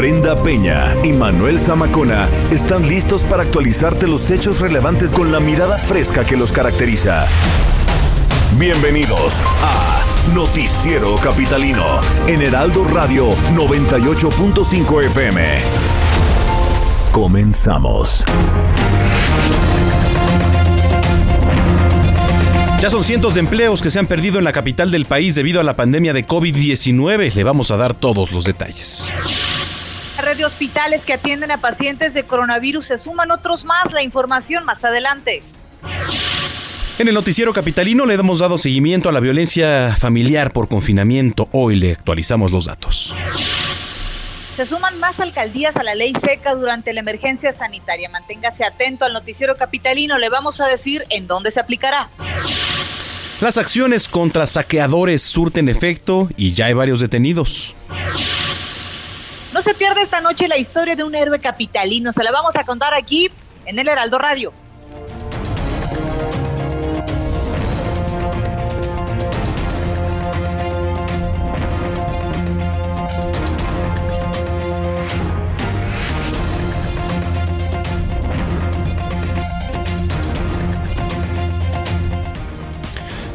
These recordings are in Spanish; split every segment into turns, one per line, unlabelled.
Brenda Peña y Manuel Zamacona están listos para actualizarte los hechos relevantes con la mirada fresca que los caracteriza. Bienvenidos a Noticiero Capitalino en Heraldo Radio 98.5 FM. Comenzamos.
Ya son cientos de empleos que se han perdido en la capital del país debido a la pandemia de COVID-19. Le vamos a dar todos los detalles.
La red de hospitales que atienden a pacientes de coronavirus se suman otros más. La información más adelante.
En el noticiero capitalino le hemos dado seguimiento a la violencia familiar por confinamiento. Hoy le actualizamos los datos.
Se suman más alcaldías a la ley seca durante la emergencia sanitaria. Manténgase atento al noticiero capitalino. Le vamos a decir en dónde se aplicará.
Las acciones contra saqueadores surten efecto y ya hay varios detenidos.
No se pierde esta noche la historia de un héroe capitalino. Se la vamos a contar aquí en el Heraldo Radio.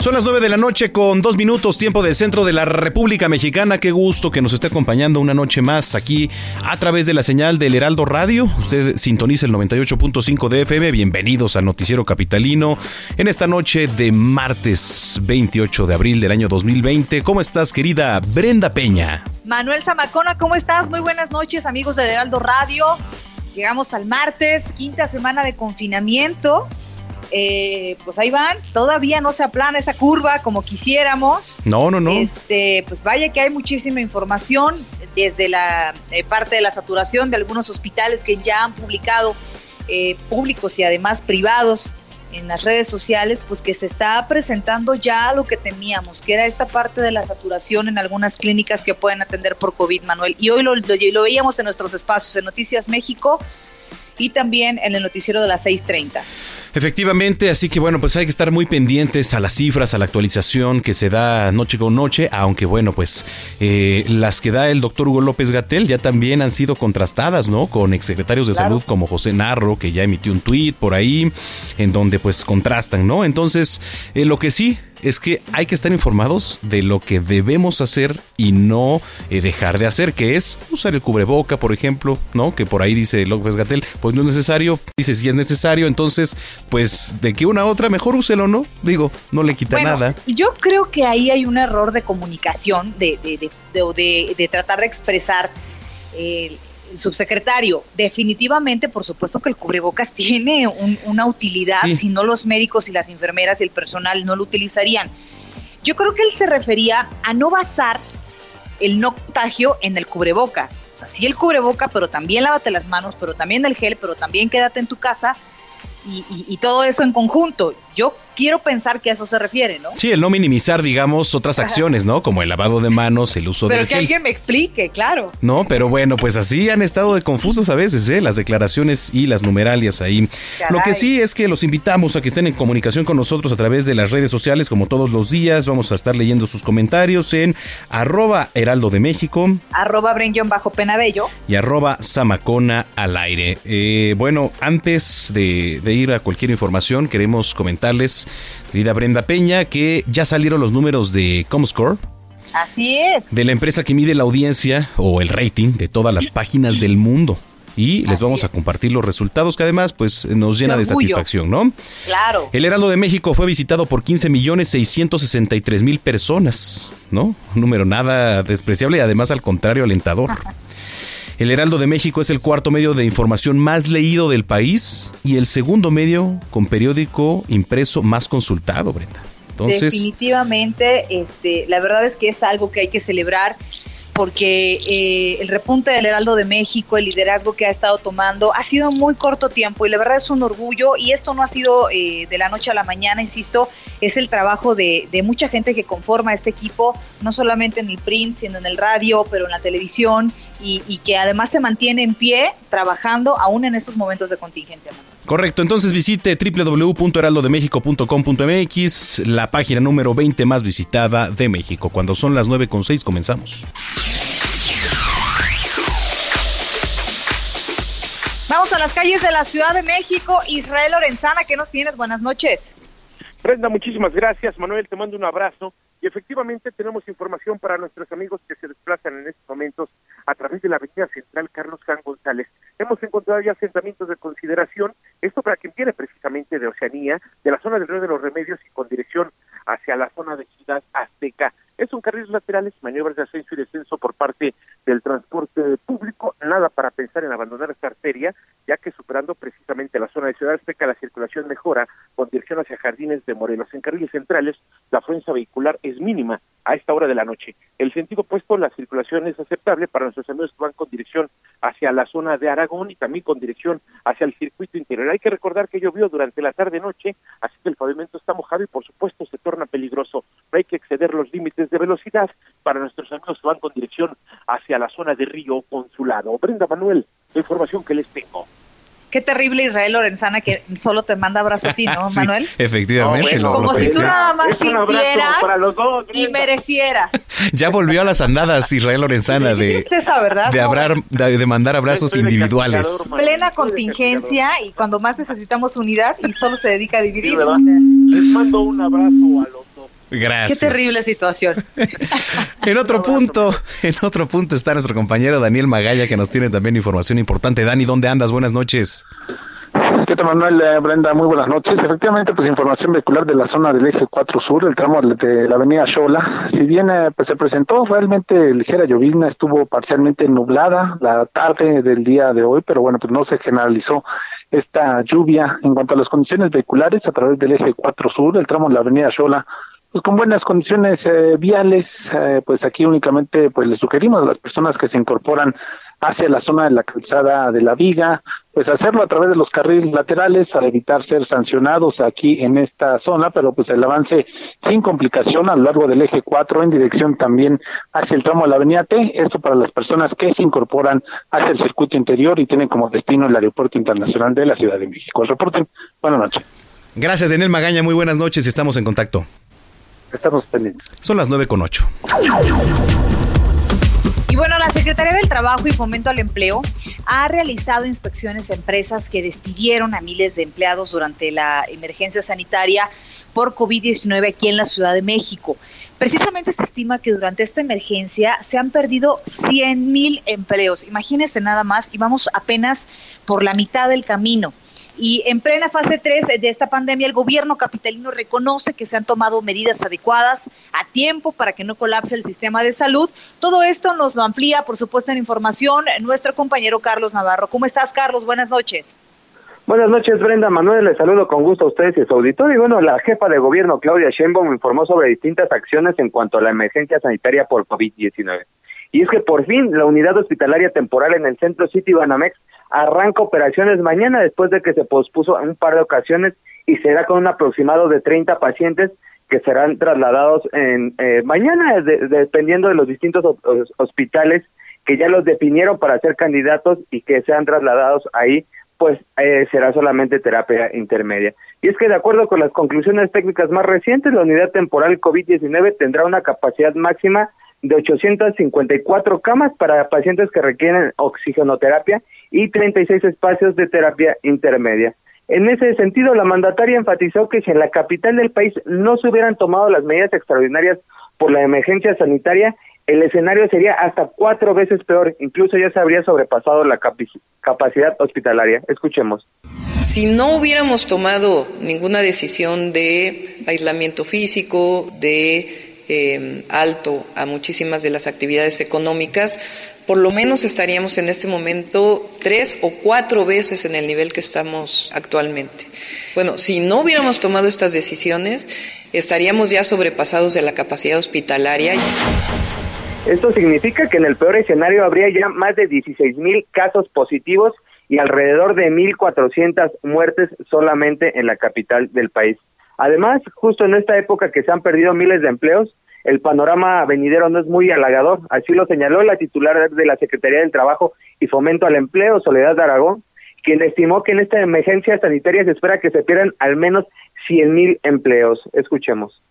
Son las 9 de la noche con dos minutos tiempo del centro de la República Mexicana. Qué gusto que nos esté acompañando una noche más aquí a través de la señal del Heraldo Radio. Usted sintoniza el 98.5 de FM. Bienvenidos al Noticiero Capitalino en esta noche de martes 28 de abril del año 2020. ¿Cómo estás, querida Brenda Peña?
Manuel Zamacona, ¿cómo estás? Muy buenas noches, amigos del Heraldo Radio. Llegamos al martes, quinta semana de confinamiento. Eh, pues ahí van, todavía no se aplana esa curva como quisiéramos.
No, no, no.
Este, pues vaya que hay muchísima información desde la eh, parte de la saturación de algunos hospitales que ya han publicado eh, públicos y además privados en las redes sociales, pues que se está presentando ya lo que temíamos, que era esta parte de la saturación en algunas clínicas que pueden atender por COVID, Manuel. Y hoy lo, lo, lo veíamos en nuestros espacios, en Noticias México y también en el noticiero de las 6.30.
Efectivamente, así que bueno, pues hay que estar muy pendientes a las cifras, a la actualización que se da noche con noche, aunque bueno, pues eh, las que da el doctor Hugo López Gatel ya también han sido contrastadas, ¿no? Con exsecretarios de salud como José Narro, que ya emitió un tuit por ahí, en donde pues contrastan, ¿no? Entonces, eh, lo que sí es que hay que estar informados de lo que debemos hacer y no eh, dejar de hacer, que es usar el cubreboca, por ejemplo, ¿no? Que por ahí dice López Gatel, pues no es necesario. Dice, si es necesario, entonces, pues de que una a otra, mejor úselo, ¿no? Digo, no le quita
bueno,
nada.
Yo creo que ahí hay un error de comunicación, de, de, de, de, de tratar de expresar. El subsecretario, definitivamente, por supuesto que el cubrebocas tiene un, una utilidad, sí. si no los médicos y las enfermeras y el personal no lo utilizarían. Yo creo que él se refería a no basar el no contagio en el cubreboca. O sea, sí el cubreboca, pero también lávate las manos, pero también el gel, pero también quédate en tu casa y, y, todo eso en conjunto. Yo quiero pensar que a eso se refiere, ¿no?
Sí, el no minimizar, digamos, otras acciones, ¿no? Como el lavado de manos, el uso
pero
del
que
gel.
alguien me explique, claro.
No, pero bueno, pues así han estado de confusas a veces, ¿eh? Las declaraciones y las numeralias ahí.
Caray.
Lo que sí es que los invitamos a que estén en comunicación con nosotros a través de las redes sociales, como todos los días. Vamos a estar leyendo sus comentarios en arroba heraldo de México.
Arroba Brenjon bajo Penabello.
Y arroba Samacona al aire. Eh, bueno, antes de, de ir a cualquier información, queremos comentarles querida Brenda Peña, que ya salieron los números de Comscore.
Así es.
De la empresa que mide la audiencia o el rating de todas las páginas del mundo. Y les
Así
vamos a compartir los resultados que además pues nos llena de satisfacción, ¿no?
Claro.
El Heraldo de México fue visitado por 15 millones 663 mil personas, ¿no? Un número nada despreciable y además al contrario alentador. El Heraldo de México es el cuarto medio de información más leído del país y el segundo medio con periódico impreso más consultado, Brenda. Entonces,
definitivamente, este, la verdad es que es algo que hay que celebrar porque eh, el repunte del Heraldo de México, el liderazgo que ha estado tomando, ha sido muy corto tiempo y la verdad es un orgullo y esto no ha sido eh, de la noche a la mañana, insisto, es el trabajo de, mucha gente que conforma este equipo, no solamente en el print, sino en el radio, pero en la televisión y, y que además se mantiene en pie trabajando aún en estos momentos de contingencia.
Correcto, entonces visite www.heraldodemexico.com.mx, la página número 20 más visitada de México. Cuando son las 9.6 comenzamos.
Vamos a las calles de la Ciudad de México. Israel Lorenzana, ¿qué nos tienes? Buenas noches.
Brenda, muchísimas gracias. Manuel, te mando un abrazo. Efectivamente tenemos información para nuestros amigos que se desplazan en estos momentos a través de la avenida central Carlos Can González. Hemos encontrado ya asentamientos de consideración, esto para quien viene precisamente de Oceanía, de la zona del Río de los Remedios y con dirección hacia la zona de Ciudad Azteca. Es un carriles laterales, maniobras de ascenso y descenso por parte del transporte público, nada para pensar en abandonar esta arteria, ya que superando precisamente la zona de Ciudad Azteca, la circulación mejora con dirección hacia Jardines de Morelos. En carriles centrales, la afluencia vehicular es mínima a esta hora de la noche. El sentido opuesto, la circulación es aceptable para nuestros amigos que van con dirección hacia la zona de Aragón y también con dirección hacia el circuito interior. Hay que recordar que llovió durante la tarde-noche, así que el pavimento está mojado y por supuesto se torna peligroso. No hay que exceder los límites de velocidad para nuestros amigos que van con dirección hacia la zona de Río Consulado. Brenda Manuel, la información que les tengo.
Qué terrible Israel Lorenzana que solo te manda abrazo a ti, ¿no,
Sí,
Manuel?
efectivamente.
No,
lo-
Como
lo
si tú nada más sintieras
para los dos,
y merecieras.
Ya volvió a las andadas Israel Lorenzana de,
tristeza, ¿verdad?
de,
No,
hablar, de, de mandar abrazos individuales.
Plena contingencia y cuando más necesitamos unidad y solo se dedica a dividir. sea,
Les mando un abrazo a los dos.
Qué
Gracias.
terrible situación.
En otro punto, en otro punto está nuestro compañero Daniel Magalla que nos tiene también información importante. Dani, ¿dónde andas? Buenas noches.
¿Qué tal, Manuel? Eh, Brenda, muy buenas noches. Efectivamente, pues información vehicular de la zona del eje 4 sur, el tramo de la avenida Xola. Si bien eh, pues, se presentó realmente ligera llovizna, estuvo parcialmente nublada la tarde del día de hoy, pero bueno, pues no se generalizó esta lluvia. En cuanto a las condiciones vehiculares, a través del eje 4 sur, el tramo de la avenida Xola, pues con buenas condiciones eh, viales, eh, pues aquí únicamente pues le sugerimos a las personas que se incorporan hacia la zona de la calzada de la viga, pues hacerlo a través de los carriles laterales para evitar ser sancionados aquí en esta zona, pero pues el avance sin complicación a lo largo del eje 4 en dirección también hacia el tramo de la avenida T, esto para las personas que se incorporan hacia el circuito interior y tienen como destino el aeropuerto internacional de la Ciudad de México. El reporte, buenas noches,
Gracias, Daniel Magaña. Muy buenas noches estamos en contacto.
Estamos pendientes.
Son las nueve con ocho.
Y bueno, la Secretaría del Trabajo y Fomento al Empleo ha realizado inspecciones a empresas que despidieron a miles de empleados durante la emergencia sanitaria por COVID-19 aquí en la Ciudad de México. Precisamente se estima que durante esta emergencia se han perdido 100 mil empleos. Imagínense nada más y vamos apenas por la mitad del camino. Y en plena fase 3 de esta pandemia, el gobierno capitalino reconoce que se han tomado medidas adecuadas a tiempo para que no colapse el sistema de salud. Todo esto nos lo amplía, por supuesto, en información nuestro compañero Carlos Navarro. ¿Cómo estás, Carlos? Buenas noches.
Buenas noches, Brenda Manuel. Les saludo con gusto a ustedes y a su auditorio. Y bueno, la jefa de gobierno, Claudia Sheinbaum, informó sobre distintas acciones en cuanto a la emergencia sanitaria por COVID-19. Y es que por fin la unidad hospitalaria temporal en el centro City Banamex arranca operaciones mañana después de que se pospuso en un par de ocasiones y será con un aproximado de 30 pacientes que serán trasladados en eh, mañana, de- dependiendo de los distintos ho- hos- hospitales que ya los definieron para ser candidatos y que sean trasladados ahí, pues eh, será solamente terapia intermedia. Y es que de acuerdo con las conclusiones técnicas más recientes, la unidad temporal COVID-19 tendrá una capacidad máxima de 854 camas para pacientes que requieren oxigenoterapia y 36 espacios de terapia intermedia. En ese sentido, la mandataria enfatizó que si en la capital del país no se hubieran tomado las medidas extraordinarias por la emergencia sanitaria, el escenario sería hasta cuatro veces peor, incluso ya se habría sobrepasado la capacidad hospitalaria. Escuchemos.
Si no hubiéramos tomado ninguna decisión de aislamiento físico, de eh, alto a muchísimas de las actividades económicas, por lo menos estaríamos en este momento tres o cuatro veces en el nivel que estamos actualmente. Bueno, si no hubiéramos tomado estas decisiones, estaríamos ya sobrepasados de la capacidad hospitalaria.
Esto significa que en el peor escenario habría ya más de 16 mil casos positivos y alrededor de 1.400 muertes solamente en la capital del país. Además, justo en esta época que se han perdido miles de empleos, el panorama venidero no es muy halagador. Así lo señaló la titular de la Secretaría del Trabajo y Fomento al Empleo, Soledad Aragón, quien estimó que en esta emergencia sanitaria se espera que se pierdan al menos 100 mil empleos. Escuchemos.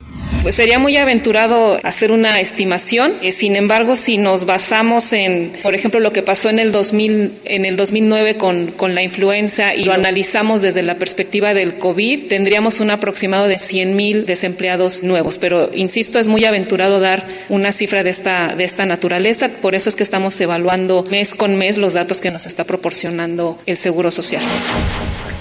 Pues sería muy aventurado hacer una estimación. Eh, sin embargo, si nos basamos en, por ejemplo, lo que pasó en el 2000, en el 2009 con, con la influenza y lo analizamos desde la perspectiva del COVID, tendríamos un aproximado de 100 mil desempleados nuevos. Pero, insisto, es muy aventurado dar una cifra de esta, de esta naturaleza. Por eso es que estamos evaluando mes con mes los datos que nos está proporcionando el Seguro Social.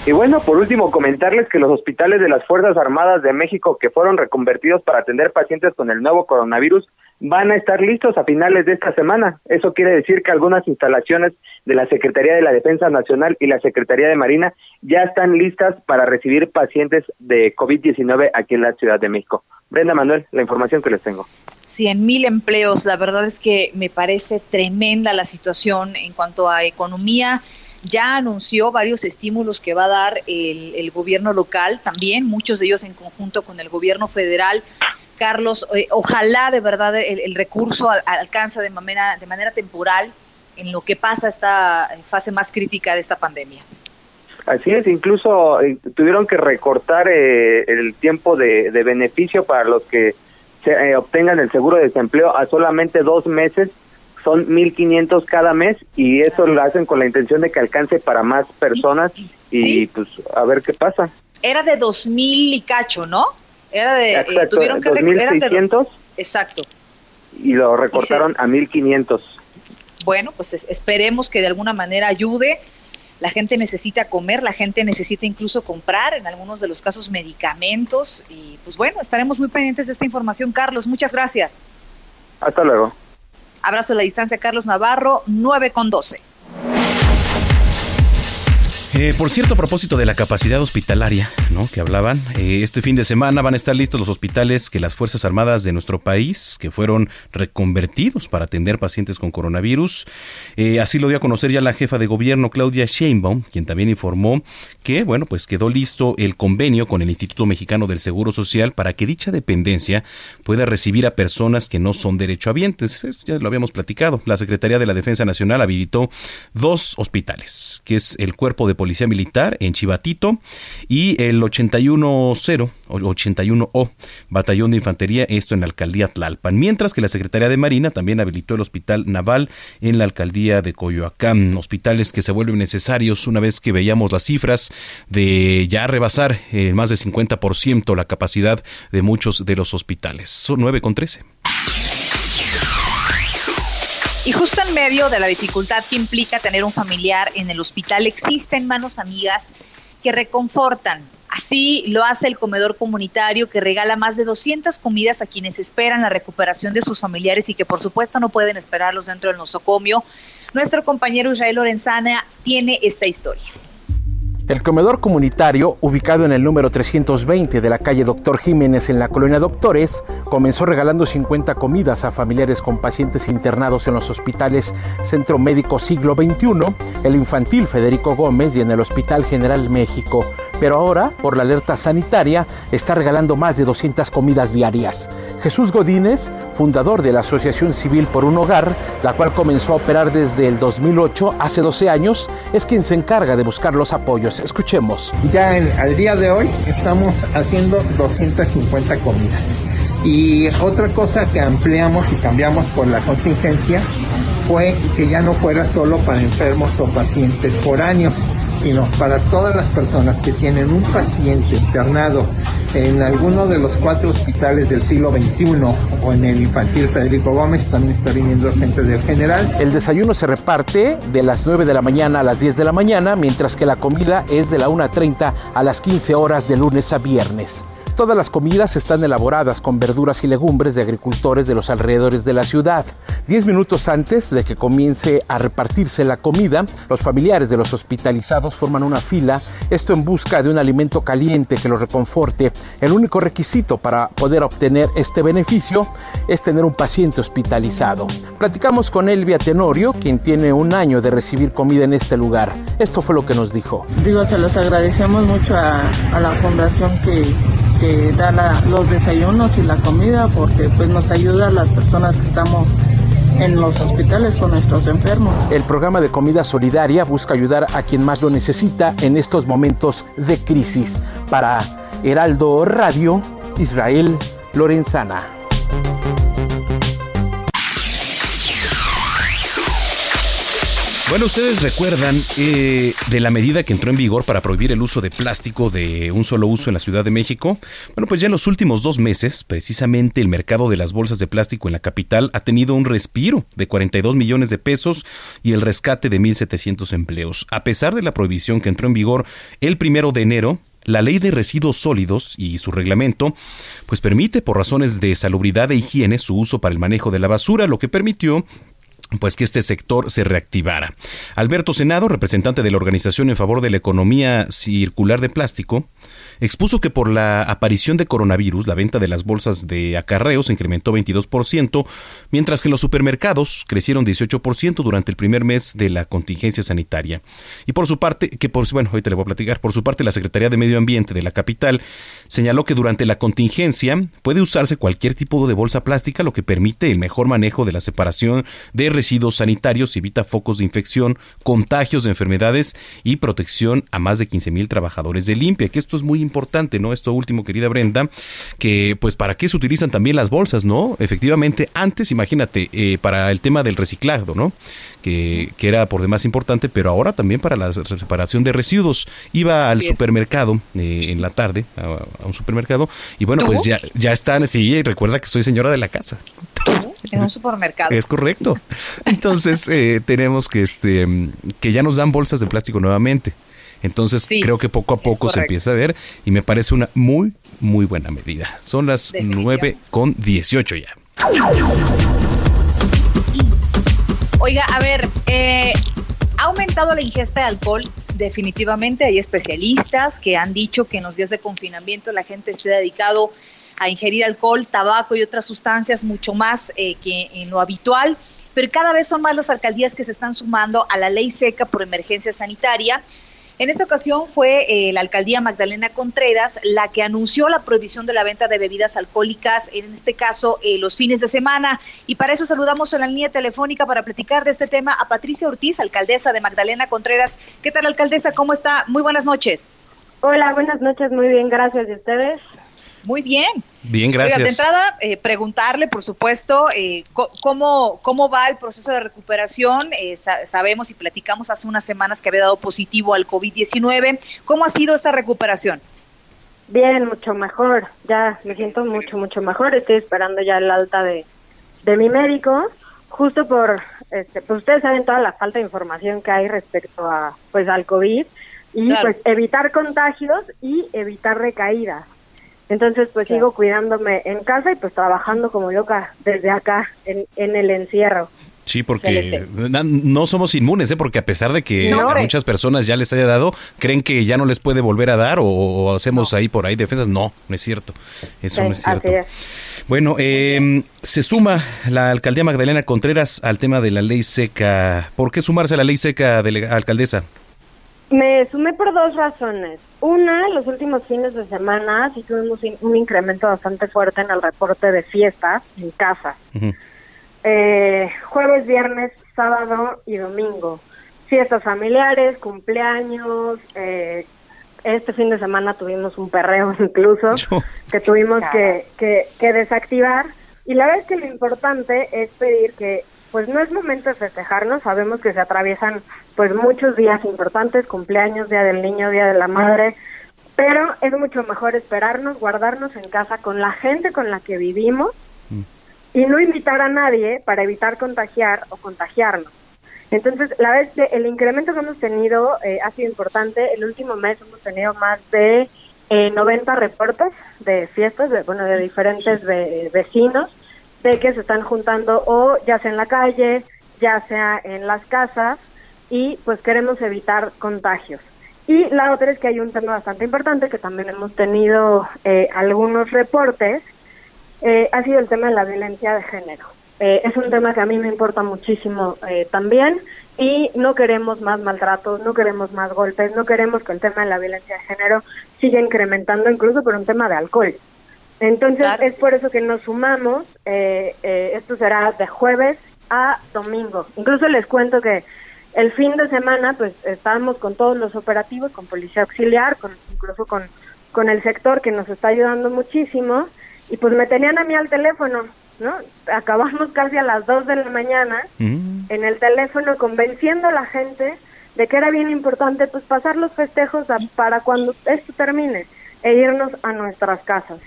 Y bueno, por último, comentarles que los hospitales de las Fuerzas Armadas de México que fueron reconvertidos para atender pacientes con el nuevo coronavirus van a estar listos a finales de esta semana. Eso quiere decir que algunas instalaciones de la Secretaría de la Defensa Nacional y la Secretaría de Marina ya están listas para recibir pacientes de COVID-19 aquí en la Ciudad de México. Brenda Manuel, la información que les tengo.
100 mil empleos, la verdad es que me parece tremenda la situación en cuanto a economía ya anunció varios estímulos que va a dar el, gobierno local también, muchos de ellos en conjunto con el gobierno federal. Carlos, eh, ojalá de verdad el, recurso alcance de manera, de manera temporal en lo que pasa esta fase más crítica de esta pandemia.
Así es, incluso eh, tuvieron que recortar eh, el tiempo de, beneficio para los que se, obtengan el seguro de desempleo a solamente dos meses son 1.500 cada mes y eso lo hacen con la intención de que alcance para más personas y pues a ver qué pasa.
Era de 2.000 y cacho, ¿no? Era de...
Eh, Exacto, tuvieron que 2.600.
Exacto.
Y lo recortaron a 1.500.
Bueno, pues esperemos que de alguna manera ayude. La gente necesita comer, la gente necesita incluso comprar, en algunos de los casos medicamentos. Y pues bueno, estaremos muy pendientes de esta información, Carlos. Muchas gracias.
Hasta luego.
Abrazo a la distancia, Carlos Navarro, 9 con 12.
Eh, por cierto, a propósito de la capacidad hospitalaria, ¿no? Que hablaban, eh, este fin de semana van a estar listos los hospitales que las Fuerzas Armadas de nuestro país, que fueron reconvertidos para atender pacientes con coronavirus. Eh, así lo dio a conocer ya la jefa de gobierno, Claudia Sheinbaum, quien también informó que, bueno, pues quedó listo el convenio con el Instituto Mexicano del Seguro Social para que dicha dependencia pueda recibir a personas que no son derechohabientes. Eso ya lo habíamos platicado. La Secretaría de la Defensa Nacional habilitó dos hospitales, que es el Cuerpo de Policía Militar en Chivatito y el 81-0 81O, Batallón de Infantería, esto en la alcaldía Tlalpan. Mientras que la Secretaría de Marina también habilitó el Hospital Naval en la alcaldía de Coyoacán. Hospitales que se vuelven necesarios una vez que veíamos las cifras de ya rebasar eh, más de 50% la capacidad de muchos de los hospitales. Son 9 con 13.
Y justo en medio de la dificultad que implica tener un familiar en el hospital, existen manos amigas que reconfortan. Así lo hace el comedor comunitario que regala más de 200 comidas a quienes esperan la recuperación de sus familiares y que por supuesto no pueden esperarlos dentro del nosocomio. Nuestro compañero Israel Lorenzana tiene esta historia.
El comedor comunitario, ubicado en el número 320 de la calle Doctor Jiménez en la colonia Doctores, comenzó regalando 50 comidas a familiares con pacientes internados en los hospitales Centro Médico Siglo XXI, el Infantil Federico Gómez y en el Hospital General México. Pero ahora, por la alerta sanitaria, está regalando más de 200 comidas diarias. Jesús Godínez, fundador de la Asociación Civil por un Hogar, la cual comenzó a operar desde el 2008, hace 12 años, es quien se encarga de buscar los apoyos Escuchemos.
Ya al día de hoy estamos haciendo 250 comidas. Y otra cosa que ampliamos y cambiamos por la contingencia fue que ya no fuera solo para enfermos o pacientes por años, para todas las personas que tienen un paciente internado en alguno de los cuatro hospitales del siglo XXI o en el infantil Federico Gómez, también está viniendo gente del general.
El desayuno se reparte de las 9 de la mañana a las 10 de la mañana, mientras que la comida es de la 1.30 a las 15 horas de lunes a viernes. Todas las comidas están elaboradas con verduras y legumbres de agricultores de los alrededores de la ciudad. Diez minutos antes de que comience a repartirse la comida, los familiares de los hospitalizados forman una fila, esto en busca de un alimento caliente que los reconforte. El único requisito para poder obtener este beneficio es tener un paciente hospitalizado. Platicamos con Elvia Tenorio, quien tiene un año de recibir comida en este lugar. Esto fue lo que nos dijo.
Digo, se los agradecemos mucho a, la fundación que, que da los desayunos y la comida porque pues nos ayuda a las personas que estamos en los hospitales con nuestros enfermos.
El programa de comida solidaria busca ayudar a quien más lo necesita en estos momentos de crisis. Para Heraldo Radio, Israel Lorenzana.
Bueno, ustedes recuerdan eh, de la medida que entró en vigor para prohibir el uso de plástico de un solo uso en la Ciudad de México. Bueno, pues ya en los últimos dos meses, precisamente el mercado de las bolsas de plástico en la capital ha tenido un respiro de 42 millones de pesos y el rescate de 1.700 empleos. A pesar de la prohibición que entró en vigor el primero de enero, la ley de residuos sólidos y su reglamento pues permite por razones de salubridad e higiene su uso para el manejo de la basura, lo que permitió pues que este sector se reactivara. Alberto Senado, representante de la Organización en favor de la Economía Circular de Plástico, expuso que por la aparición de coronavirus, la venta de las bolsas de acarreo se incrementó 22%, mientras que los supermercados crecieron 18% durante el primer mes de la contingencia sanitaria. Y por su parte, que por bueno, ahorita le voy a platicar, por su parte la Secretaría de Medio Ambiente de la capital señaló que durante la contingencia puede usarse cualquier tipo de bolsa plástica, lo que permite el mejor manejo de la separación de residuos sanitarios, evita focos de infección, contagios de enfermedades y protección a más de 15 mil trabajadores de limpia, que esto es muy importante, ¿no? Esto último, querida Brenda, que pues para qué se utilizan también las bolsas, ¿no? Efectivamente, antes, imagínate, eh, para el tema del reciclado, ¿no? Que, que, era por demás importante, pero ahora también para la separación de residuos. Iba al supermercado eh, en la tarde, a, un supermercado, y bueno, pues ya, ya están, sí, recuerda que soy señora de la casa.
en un supermercado.
Es correcto. Entonces, eh, tenemos que, este, que ya nos dan bolsas de plástico nuevamente. Entonces creo que poco a poco se empieza a ver y me parece una muy, muy buena medida. Son las 9 con 18 ya.
Oiga, a ver, eh, ha aumentado la ingesta de alcohol. Definitivamente hay especialistas que han dicho que en los días de confinamiento la gente se ha dedicado a ingerir alcohol, tabaco y otras sustancias mucho más eh, que en lo habitual pero cada vez son más las alcaldías que se están sumando a la ley seca por emergencia sanitaria. En esta ocasión fue eh, la alcaldía Magdalena Contreras la que anunció la prohibición de la venta de bebidas alcohólicas, en este caso eh, los fines de semana. Y para eso saludamos en la línea telefónica para platicar de este tema a Patricia Ortiz, alcaldesa de Magdalena Contreras. ¿Qué tal, alcaldesa? ¿Cómo está? Muy buenas noches.
Hola, buenas noches, muy bien, gracias. ¿Y ustedes?
Muy bien.
Bien, gracias.
de entrada, eh, preguntarle, por supuesto, eh, cómo, cómo va el proceso de recuperación. Eh, sabemos y platicamos hace unas semanas que había dado positivo al COVID-19. ¿Cómo ha sido esta recuperación?
Bien, mucho mejor. Ya me siento mucho, mucho mejor. Estoy esperando ya el alta de, de mi médico, justo por, este, pues ustedes saben toda la falta de información que hay respecto a, pues, al COVID y pues evitar contagios y evitar recaídas. Entonces, pues sigo cuidándome en casa y pues trabajando como loca desde acá, en, en el encierro.
Sí, porque no somos inmunes, ¿eh? porque a pesar de que a muchas personas ya les haya dado, creen que ya no les puede volver a dar o, hacemos ahí por ahí defensas. No, no es cierto. Eso no es cierto. Bueno, eh, se suma la alcaldía Magdalena Contreras al tema de la ley seca. ¿Por qué sumarse a la ley seca, de la alcaldesa?
Me sumé por dos razones. Una, los últimos fines de semana sí tuvimos un incremento bastante fuerte en el reporte de fiestas en casa. Eh, jueves, viernes, sábado y domingo. Fiestas familiares, cumpleaños. Eh, este fin de semana tuvimos un perreo incluso que tuvimos que, que, que desactivar. Y la verdad es que lo importante es pedir que pues no es momento de festejarnos, sabemos que se atraviesan pues muchos días importantes, cumpleaños, Día del Niño, Día de la Madre, pero es mucho mejor esperarnos, guardarnos en casa con la gente con la que vivimos mm. y no invitar a nadie para evitar contagiar o contagiarnos. Entonces, la vez que el incremento que hemos tenido eh, ha sido importante. El último mes hemos tenido más de eh, 90 reportes de fiestas, de, bueno, de diferentes vecinos de que se están juntando o ya sea en la calle, ya sea en las casas y pues queremos evitar contagios. Y la otra es que hay un tema bastante importante que también hemos tenido eh, algunos reportes, eh, ha sido el tema de la violencia de género. Eh, es un tema que a mí me importa muchísimo también y no queremos más maltratos, no queremos más golpes, no queremos que el tema de la violencia de género siga incrementando incluso por un tema de alcohol. Entonces es por eso que nos sumamos, esto será de jueves a domingo. Incluso les cuento que el fin de semana, pues estábamos con todos los operativos, con Policía Auxiliar, con, incluso con, con el sector que nos está ayudando muchísimo, y pues me tenían a mí al teléfono, ¿no? Acabamos casi a las 2 de la mañana mm. en el teléfono convenciendo a la gente de que era bien importante pues pasar los festejos para cuando esto termine e irnos a nuestras casas.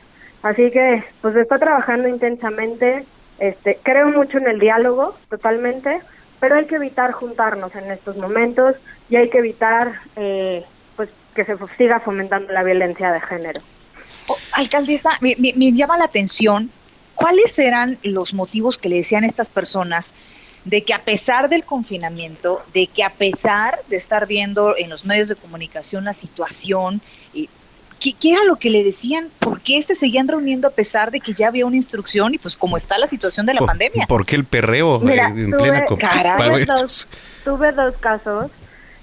Así que pues está trabajando intensamente, este, creo mucho en el diálogo totalmente, pero hay que evitar juntarnos en estos momentos y hay que evitar eh, pues que se siga fomentando la violencia de género.
Oh, alcaldesa, me, me, llama la atención cuáles eran los motivos que le decían estas personas de que a pesar del confinamiento, de que a pesar de estar viendo en los medios de comunicación la situación, y ¿Qué, era lo que le decían? ¿Por qué se seguían reuniendo a pesar de que ya había una instrucción y pues como está la situación de la pandemia?
¿Por qué el perreo
Mira, en tuve, plena tuve, dos, tuve dos casos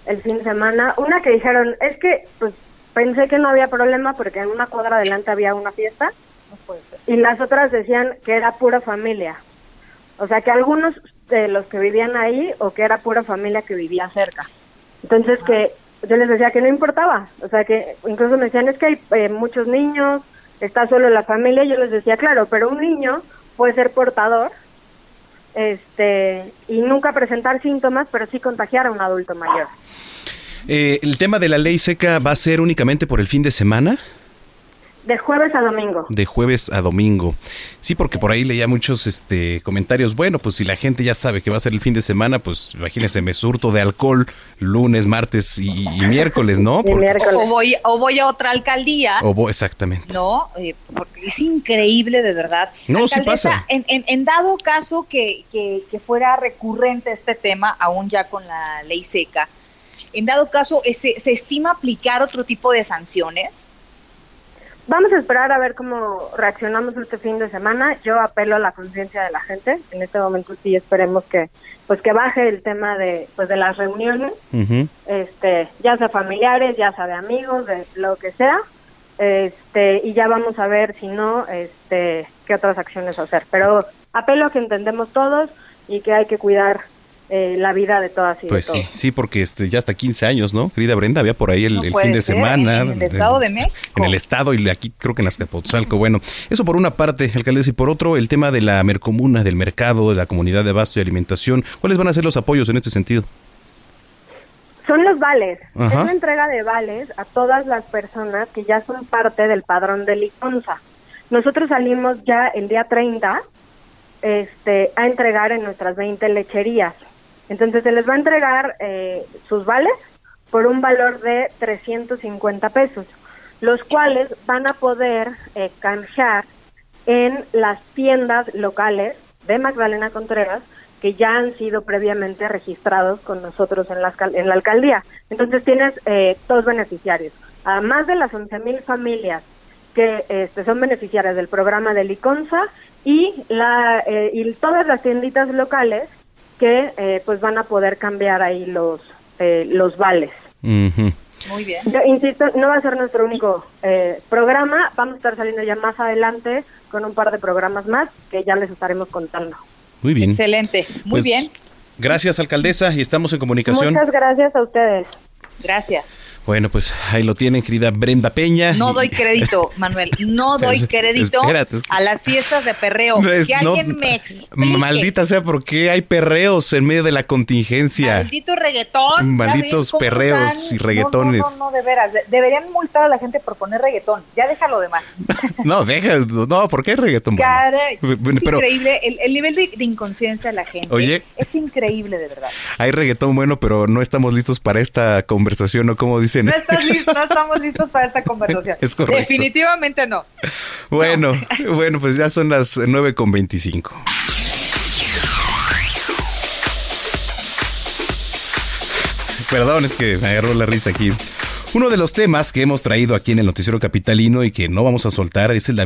el fin de semana. Una que dijeron, es que pues pensé que no había problema porque en una cuadra adelante había una fiesta. No puede ser. Y las otras decían que era pura familia. O sea, que algunos de los que vivían ahí o que era pura familia que vivía cerca. Entonces, que yo les decía que no importaba, o sea que incluso me decían es que hay eh, muchos niños, está solo la familia, yo les decía claro, pero un niño puede ser portador este y nunca presentar síntomas, pero sí contagiar a un adulto mayor.
Eh, ¿El tema de la ley seca va a ser únicamente por el fin de semana?
De jueves a domingo.
De jueves a domingo. Sí, porque por ahí leía muchos este, comentarios. Bueno, pues si la gente ya sabe que va a ser el fin de semana, pues imagínense, me surto de alcohol lunes, martes y, miércoles, ¿no?
O, voy, o voy a otra alcaldía.
O exactamente.
No, eh, porque es increíble de verdad.
No, sí pasa.
En, en, dado caso que, que, que fuera recurrente este tema, aún ya con la ley seca, en dado caso, ¿se, ¿se estima aplicar otro tipo de sanciones?
Vamos a esperar a ver cómo reaccionamos este fin de semana. Yo apelo a la conciencia de la gente. En este momento sí esperemos que pues que baje el tema de pues de las reuniones, este, ya sea familiares, ya sea de amigos, de lo que sea. Este, y ya vamos a ver si no este qué otras acciones hacer, pero apelo a que entendemos todos y que hay que cuidar eh, la vida de todas y
Pues
sí,
sí, porque este, ya hasta 15 años, ¿no? Querida Brenda, había por ahí el, fin de semana.
En el Estado de México.
En el Estado y aquí creo que en Azcapotzalco. Bueno, eso por una parte, alcaldesa, y por otro, el tema de la mercomuna, del mercado, de la comunidad de abasto y alimentación. ¿Cuáles van a ser los apoyos en este sentido?
Son los vales. Es una entrega de vales a todas las personas que ya son parte del padrón de Liconza. Nosotros salimos ya el día 30 este, a entregar en nuestras 20 lecherías. Entonces se les va a entregar eh, sus vales por un valor de 350 pesos, los cuales van a poder eh, canjear en las tiendas locales de Magdalena Contreras que ya han sido previamente registrados con nosotros en la, en la alcaldía. Entonces tienes eh, dos beneficiarios. Además de las 11.000 familias que este, son beneficiarias del programa de Liconza y, la, eh, y todas las tienditas locales que eh, pues van a poder cambiar ahí los, eh, los vales.
Muy bien.
Yo insisto, no va a ser nuestro único eh, programa, vamos a estar saliendo ya más adelante con un par de programas más que ya les estaremos contando.
Muy bien.
Excelente, muy
pues,
bien.
Gracias, alcaldesa, y estamos en comunicación.
Muchas gracias a ustedes.
Gracias.
Bueno, pues ahí lo tienen, querida Brenda Peña.
No doy crédito, Manuel, no doy crédito a las fiestas de perreo. que alguien me
Maldita sea, ¿por qué hay perreos en medio de la contingencia?
Maldito reggaetón.
Malditos perreos y reggaetones.
No, no, no, de veras. deberían multar a la gente por poner reggaetón. Ya déjalo demás.
no, deja, no, ¿por qué reggaetón?
es increíble el, nivel de, inconsciencia de la gente. Oye. Es increíble, de verdad.
Hay reggaetón bueno, pero no estamos listos para esta conversación conversación, ¿no? Como dicen.
No, estás listo, no estamos listos para esta conversación.
Es correcto.
Definitivamente no.
Bueno, bueno, pues ya son las 9 con 25. Perdón, es que me agarró la risa aquí. Uno de los temas que hemos traído aquí en el noticiero capitalino y que no vamos a soltar es el de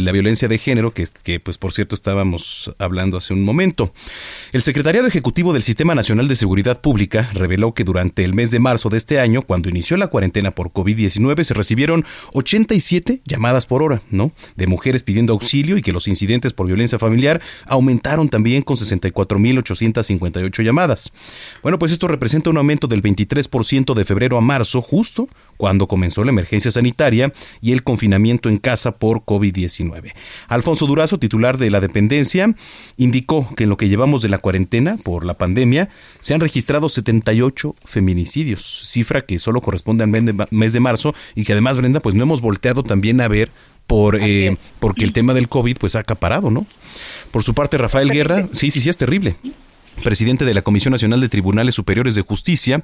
la violencia, de, género, que, que pues por cierto estábamos hablando hace un momento. El Secretariado Ejecutivo del Sistema Nacional de Seguridad Pública reveló que durante el mes de marzo de este año, cuando inició la cuarentena por COVID-19, se recibieron 87 llamadas por hora, ¿no? De mujeres pidiendo auxilio y que los incidentes por violencia familiar aumentaron también con 64.858 llamadas. Bueno, pues esto representa un aumento del 23% de febrero a marzo, justo cuando comenzó la emergencia sanitaria y el confinamiento en casa por COVID-19. Alfonso Durazo, titular de la dependencia, indicó que en lo que llevamos de la cuarentena por la pandemia se han registrado 78 feminicidios, cifra que solo corresponde al mes de marzo y que además, Brenda, pues no hemos volteado también a ver por eh, porque el tema del COVID pues ha acaparado, ¿no? Por su parte, Rafael Guerra, sí, sí, sí, es terrible presidente de la Comisión Nacional de Tribunales Superiores de Justicia,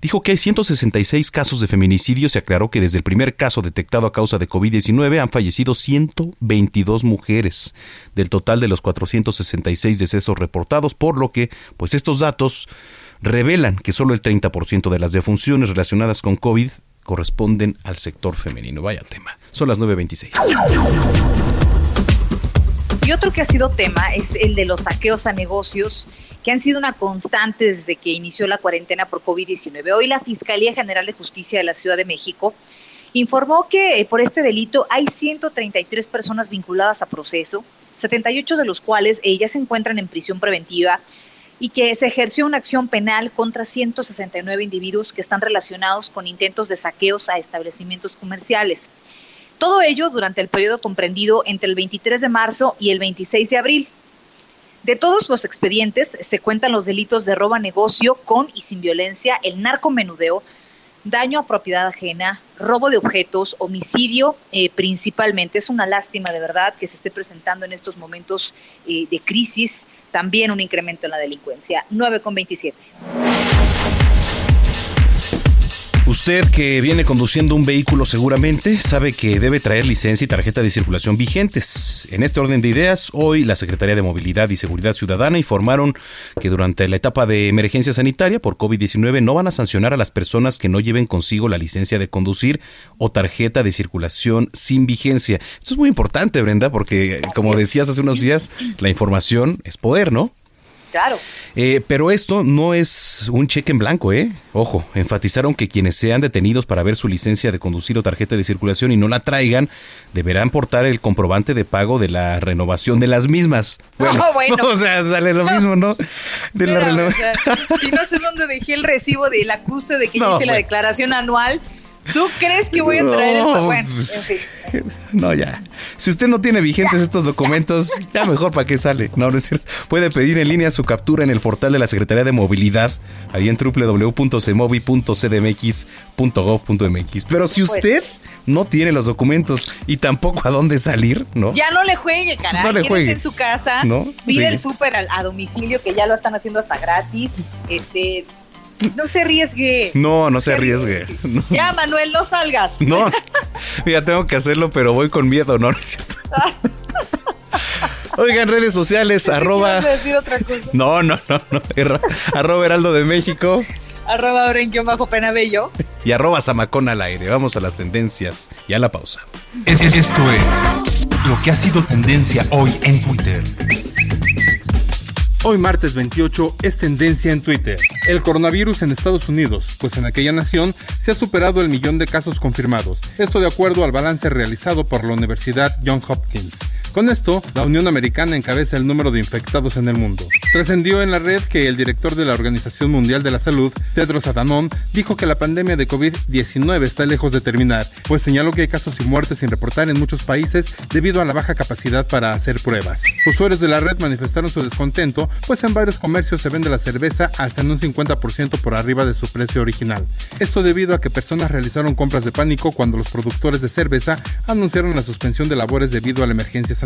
dijo que hay 166 casos de feminicidio. Se aclaró que desde el primer caso detectado a causa de COVID-19 han fallecido 122 mujeres del total de los 466 decesos reportados, por lo que pues estos datos revelan que solo el 30% de las defunciones relacionadas con COVID corresponden al sector femenino. Vaya tema. Son las 9.26.
Y otro que ha sido tema es el de los saqueos a negocios que han sido una constante desde que inició la cuarentena por COVID-19. Hoy la Fiscalía General de Justicia de la Ciudad de México informó que eh, por este delito hay 133 personas vinculadas a proceso, 78 de los cuales ellas se encuentran en prisión preventiva y que se ejerció una acción penal contra 169 individuos que están relacionados con intentos de saqueos a establecimientos comerciales. Todo ello durante el periodo comprendido entre el 23 de marzo y el 26 de abril. De todos los expedientes se cuentan los delitos de robo a negocio con y sin violencia, el narcomenudeo, daño a propiedad ajena, robo de objetos, homicidio eh, principalmente. Es una lástima de verdad que se esté presentando en estos momentos eh, de crisis también un incremento en la delincuencia. 9,27.
Usted que viene conduciendo un vehículo seguramente sabe que debe traer licencia y tarjeta de circulación vigentes. En este orden de ideas, hoy la Secretaría de Movilidad y Seguridad Ciudadana informaron que durante la etapa de emergencia sanitaria por COVID-19 no van a sancionar a las personas que no lleven consigo la licencia de conducir o tarjeta de circulación sin vigencia. Esto es muy importante, Brenda, porque como decías hace unos días, la información es poder, ¿no?
Claro.
Eh, pero esto no es un cheque en blanco, ¿eh? Ojo, enfatizaron que quienes sean detenidos para ver su licencia de conducir o tarjeta de circulación y no la traigan, deberán portar el comprobante de pago de la renovación de las mismas. Bueno, o sea, sale lo mismo, ¿no?
De la renovación. si no sé dónde dejé el recibo del acuse de que hice la declaración anual, ¿Tú crees que voy a traer esto? Bueno, pues,
No, ya. Si usted no tiene vigentes estos documentos, ya mejor para qué sale. No, no es cierto. Puede pedir en línea su captura en el portal de la Secretaría de Movilidad, ahí en www.cemovi.cdmx.gov.mx. Pero si usted no tiene los documentos y tampoco a dónde salir, ¿no?
Ya no le juegue, caray. Pues no le juegue. en su casa, ¿No? pide el súper a, a domicilio, que ya lo están haciendo hasta gratis. Este, no se arriesgue.
No, no se, arriesgue.
Ya, Manuel, no salgas.
No, mira, tengo que hacerlo, pero voy con miedo, ¿no? ¿No es cierto? Oigan, redes sociales, arroba. No, no, no, no. arroba Heraldo de México.
Arroba Bajo Penabello.
Y arroba Zamacón al aire. Vamos a las tendencias y a la pausa.
Esto es lo que ha sido tendencia hoy en Twitter.
Hoy martes 28 es tendencia en Twitter. El coronavirus en Estados Unidos, pues en aquella nación se ha superado el millón de casos confirmados. Esto de acuerdo al balance realizado por la Universidad Johns Hopkins. Con esto, la Unión Americana encabeza el número de infectados en el mundo. Trascendió en la red que el director de la Organización Mundial de la Salud, Tedros Adhanom, dijo que la pandemia de COVID-19 está lejos de terminar, pues señaló que hay casos y muertes sin reportar en muchos países debido a la baja capacidad para hacer pruebas. Usuarios de la red manifestaron su descontento, pues en varios comercios se vende la cerveza hasta en un 50% por arriba de su precio original. Esto debido a que personas realizaron compras de pánico cuando los productores de cerveza anunciaron la suspensión de labores debido a la emergencia sanitaria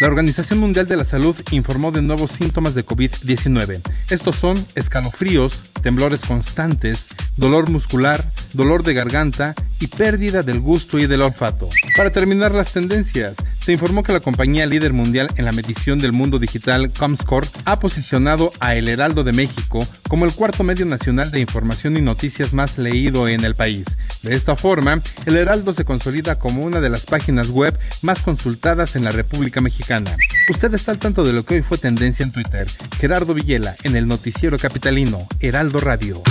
la Organización Mundial de la Salud informó de nuevos síntomas de COVID-19. Estos son escalofríos, temblores constantes, dolor muscular, dolor de garganta y pérdida del gusto y del olfato. Para terminar las tendencias, se informó que la compañía líder mundial en la medición del mundo digital Comscore ha posicionado a El Heraldo de México como el cuarto medio nacional de información y noticias más leído en el país. De esta forma, El Heraldo se consolida como una de las páginas web más consultadas en la República Mexicana. Usted está al tanto de lo que hoy fue tendencia en Twitter. Gerardo Villela en el noticiero capitalino Heraldo Radio.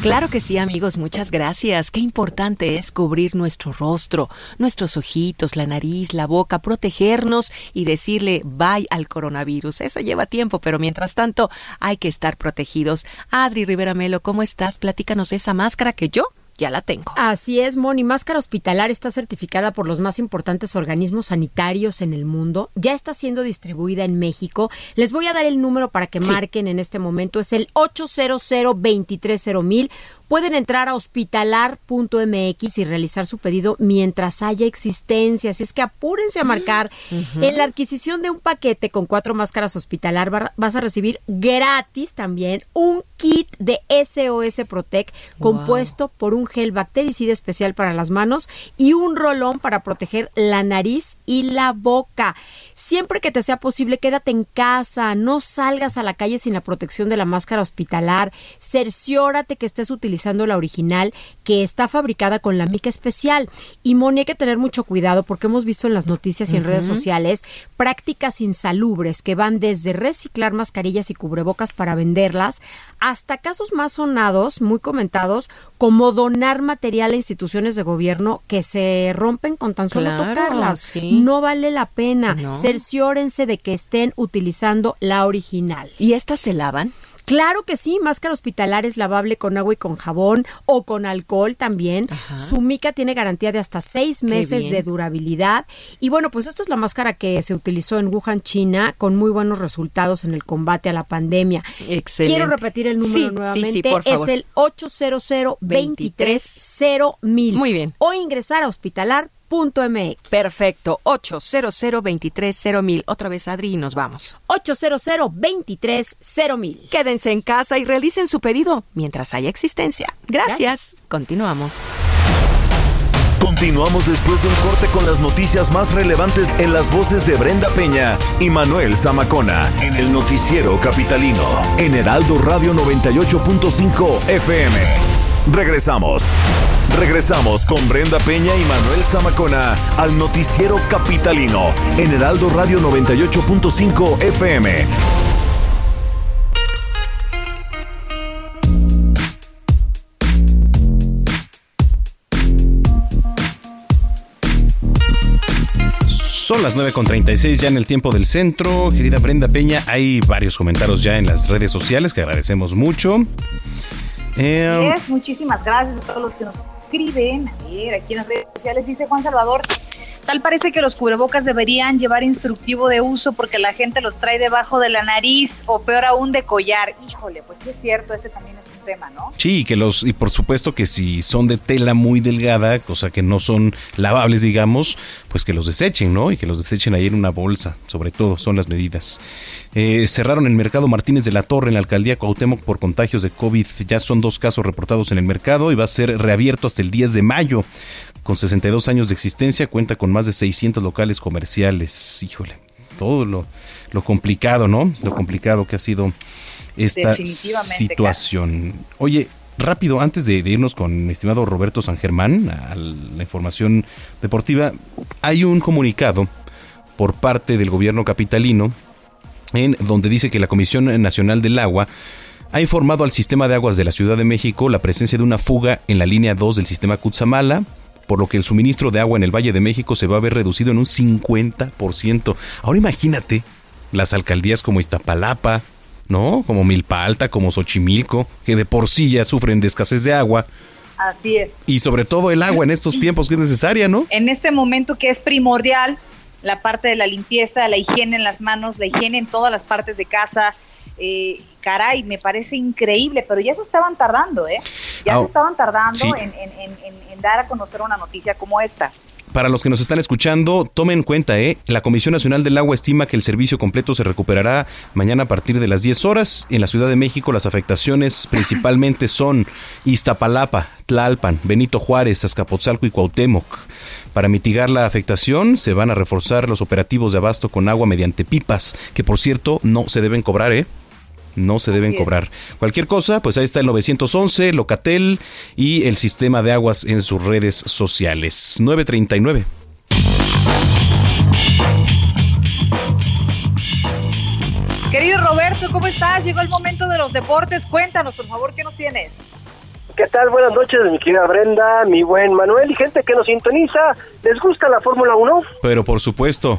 Claro que sí, amigos, muchas gracias. Qué importante es cubrir nuestro rostro, nuestros ojitos, la nariz, la boca, protegernos y decirle bye al coronavirus. Eso lleva tiempo, pero mientras tanto hay que estar protegidos. Adri Rivera Melo, ¿cómo estás? Platícanos esa máscara que yo ya la tengo.
Así es, Moni. Máscara hospitalar está certificada por los más importantes organismos sanitarios en el mundo. Ya está siendo distribuida en México. Les voy a dar el número para que marquen en este momento. Es el 800 230 Pueden entrar a hospitalar.mx y realizar su pedido mientras haya existencia. Así es que apúrense a marcar. En la adquisición de un paquete con cuatro máscaras hospitalar vas a recibir gratis también un kit de SOS Protect compuesto por un gel bactericida especial para las manos y un rolón para proteger la nariz y la boca. Siempre que te sea posible, quédate en casa, no salgas a la calle sin la protección de la máscara hospitalar. Cerciórate que estés utilizando la original que está fabricada con la mica especial. Y Moni, hay que tener mucho cuidado porque hemos visto en las noticias y en redes sociales prácticas insalubres que van desde reciclar mascarillas y cubrebocas para venderlas hasta casos más sonados, muy comentados, como donar material a instituciones de gobierno que se rompen con tan solo
Claro,
tocarlas.
sí.
No vale la pena.
No.
Cerciórense de que estén utilizando la original.
¿Y estas se lavan?
Claro que sí, máscara hospitalar es lavable con agua y con jabón o con alcohol también. Su mica tiene garantía de hasta seis meses de durabilidad. Y bueno, pues esta es la máscara que se utilizó en Wuhan, China, con muy buenos resultados en el combate a la pandemia.
Excelente.
Quiero repetir el número
Sí,
nuevamente.
sí, por favor.
Es el 800 23 mil.
Muy bien.
O ingresar a hospitalar.mx.
Perfecto. 800 mil. Otra vez, Adri, y nos vamos.
800 23 mil.
Quédense en casa y realicen su pedido mientras haya existencia. Gracias. Continuamos.
Continuamos después de un corte con las noticias más relevantes en las voces de Brenda Peña y Manuel Zamacona en el noticiero capitalino en Heraldo Radio 98.5 FM. Regresamos. Regresamos con Brenda Peña y Manuel Zamacona al noticiero capitalino en Heraldo Radio 98.5 FM.
Son las 9.36 ya en el tiempo del centro. Querida Brenda Peña, hay varios comentarios ya en las redes sociales que agradecemos mucho. Eh,
Yes, muchísimas gracias a todos los que nos escriben. A ver, aquí en las redes sociales dice Juan Salvador. Tal parece que los cubrebocas deberían llevar instructivo de uso porque la gente los trae debajo de la nariz o peor aún de collar. Híjole, pues sí es cierto, ese también es un tema, ¿no?
Sí, que los, y por supuesto que si son de tela muy delgada, cosa que no son lavables, digamos, pues que los desechen, ¿no? Y que los desechen ahí en una bolsa, sobre todo, son las medidas. Eh, cerraron el mercado Martínez de la Torre en la alcaldía Cuauhtémoc por contagios de COVID. Ya son dos casos reportados en el mercado y va a ser reabierto hasta el 10 de mayo. Con 62 años de existencia, cuenta con más de 600 locales comerciales. Híjole, todo lo, lo complicado, ¿no? Lo complicado que ha sido esta situación. Oye, rápido, antes de, de irnos con mi estimado Roberto San Germán a la información deportiva, hay un comunicado por parte del gobierno capitalino en donde dice que la Comisión Nacional del Agua ha informado al sistema de aguas de la Ciudad de México la presencia de una fuga en la línea 2 del sistema Cutzamala, por lo que el suministro de agua en el Valle de México se va a ver reducido en un 50%. Ahora imagínate las alcaldías como Iztapalapa, ¿no? Como Milpa Alta, como Xochimilco, que de por sí ya sufren de escasez de agua,
Así es.
y sobre todo el agua en estos tiempos que es necesaria, ¿no?
En este momento que es primordial, la parte de la limpieza, la higiene en las manos, la higiene en todas las partes de casa. Eh, caray, me parece increíble, pero ya se estaban tardando, ¿eh? Ya se estaban tardando
sí.
en- en- en- en dar a conocer una noticia como esta.
para los que nos están escuchando, tomen en cuenta, ¿eh? la Comisión Nacional del Agua estima que el servicio completo se recuperará mañana a partir de las 10 horas. En la Ciudad de México las afectaciones principalmente son Iztapalapa, Tlalpan, Benito Juárez, Azcapotzalco y Cuauhtémoc. Para mitigar la afectación se van a reforzar los operativos de abasto con agua mediante pipas, que por cierto no se deben cobrar, ¿eh? no se deben cobrar. Cualquier cosa, pues ahí está el 911, Locatel y el sistema de aguas en sus redes sociales. 939.
Querido Roberto, ¿cómo estás? Llegó el momento de los deportes. Cuéntanos, por favor, ¿qué nos tienes?
¿Qué tal? Buenas noches, mi querida Brenda, mi buen Manuel y gente que nos sintoniza. ¿Les gusta la Fórmula 1?
Pero por supuesto.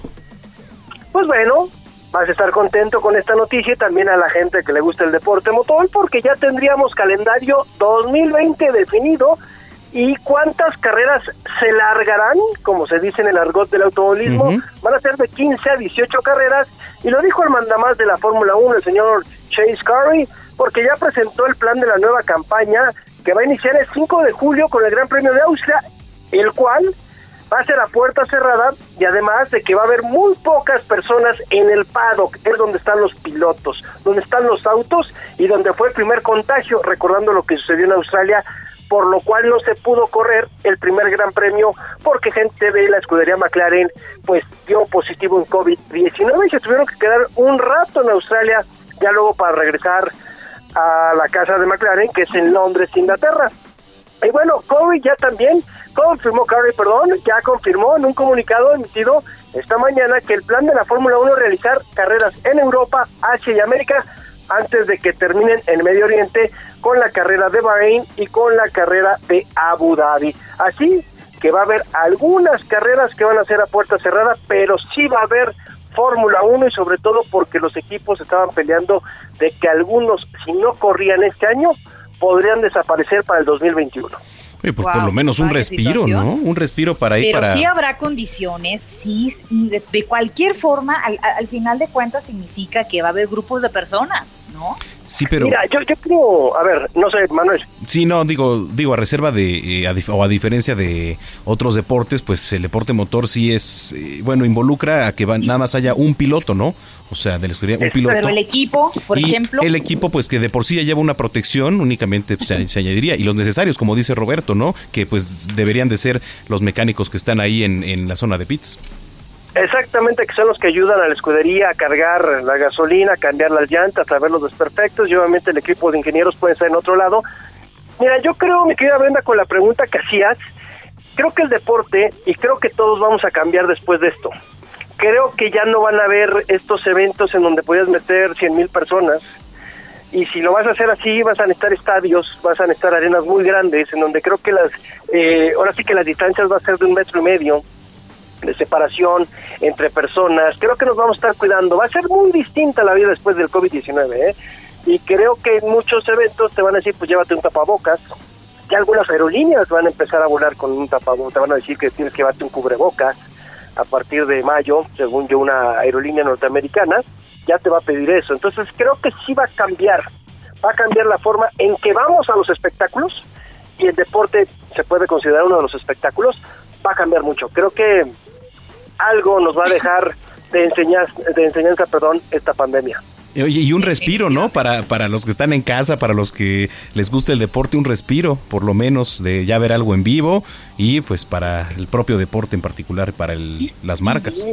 Pues bueno, vas a estar contento con esta noticia y también a la gente que le gusta el deporte motor porque ya tendríamos calendario 2020 definido y cuántas carreras se largarán, como se dice en el argot del automovilismo, van a ser de 15 a 18 carreras y lo dijo el mandamás de la Fórmula 1, el señor Chase Carey, porque ya presentó el plan de la nueva campaña que va a iniciar el 5 de julio con el Gran Premio de Austria, el cual va a ser a puerta cerrada y además de que va a haber muy pocas personas en el paddock, es donde están los pilotos, donde están los autos y donde fue el primer contagio, recordando lo que sucedió en Australia, por lo cual no se pudo correr el primer gran premio porque gente de la escudería McLaren pues dio positivo en COVID-19 y se tuvieron que quedar un rato en Australia ya luego para regresar a la casa de McLaren que es en Londres, Inglaterra. Y bueno, Corey ya también confirmó, Curry, perdón, ya confirmó en un comunicado emitido esta mañana que el plan de la Fórmula 1 es realizar carreras en Europa, Asia y América antes de que terminen en Medio Oriente con la carrera de Bahrein y con la carrera de Abu Dhabi. Así que va a haber algunas carreras que van a ser a puerta cerrada, pero sí va a haber Fórmula 1 y sobre todo porque los equipos estaban peleando de que algunos, si no corrían este año, podrían desaparecer para el 2021.
pues por lo menos un respiro, ¿no? Un respiro para ir
Pero
para...
sí habrá condiciones, sí, de, de cualquier forma, al, al, final de cuentas significa que va a haber grupos de personas, ¿no?
Sí, pero...
Mira, yo, yo creo, a ver, no sé, Manuel.
Sí, no, digo, digo a reserva de, eh, a dif o a diferencia de otros deportes, pues el deporte motor sí es, eh, bueno, involucra a que va, nada más haya un piloto, ¿no? O sea, de la escudería, un piloto.
Pero el equipo, por
y
ejemplo.
El equipo, pues que de por sí ya lleva una protección, únicamente pues, se, se, añadiría. Y los necesarios, como dice Roberto, ¿no? Que pues deberían de ser los mecánicos que están ahí en, en la zona de pits.
Exactamente, que son los que ayudan a la escudería a cargar la gasolina, a cambiar las llantas, a ver los desperfectos y obviamente el equipo de ingenieros puede estar en otro lado. Mira, yo creo, mi querida Brenda, con la pregunta que hacías, creo que el deporte, y creo que todos vamos a cambiar después de esto, creo que ya no van a haber estos eventos en donde podías meter 100 mil personas, y si lo vas a hacer así, vas a necesitar estadios, vas a necesitar arenas muy grandes, en donde creo que las, eh, ahora sí que las distancias va a ser de un metro y medio, de separación entre personas. Creo que nos vamos a estar cuidando. Va a ser muy distinta la vida después del COVID-19, ¿eh? Y creo que en muchos eventos te van a decir, pues llévate un tapabocas. Ya algunas aerolíneas van a empezar a volar con un tapabocas. Te van a decir que tienes que llevarte un cubrebocas a partir de mayo, según yo, una aerolínea norteamericana. Ya te va a pedir eso. Entonces creo que sí va a cambiar. Va a cambiar la forma en que vamos a los espectáculos. Y el deporte se puede considerar uno de los espectáculos. Va a cambiar mucho. Creo que algo nos va a dejar de enseñanza, de enseñanza perdón, esta pandemia.
Oye, y un respiro, ¿no? Para, para los que están en casa, para los que les gusta el deporte, un respiro, por lo menos, de ya ver algo en vivo y pues para el propio deporte en particular, para el, las marcas.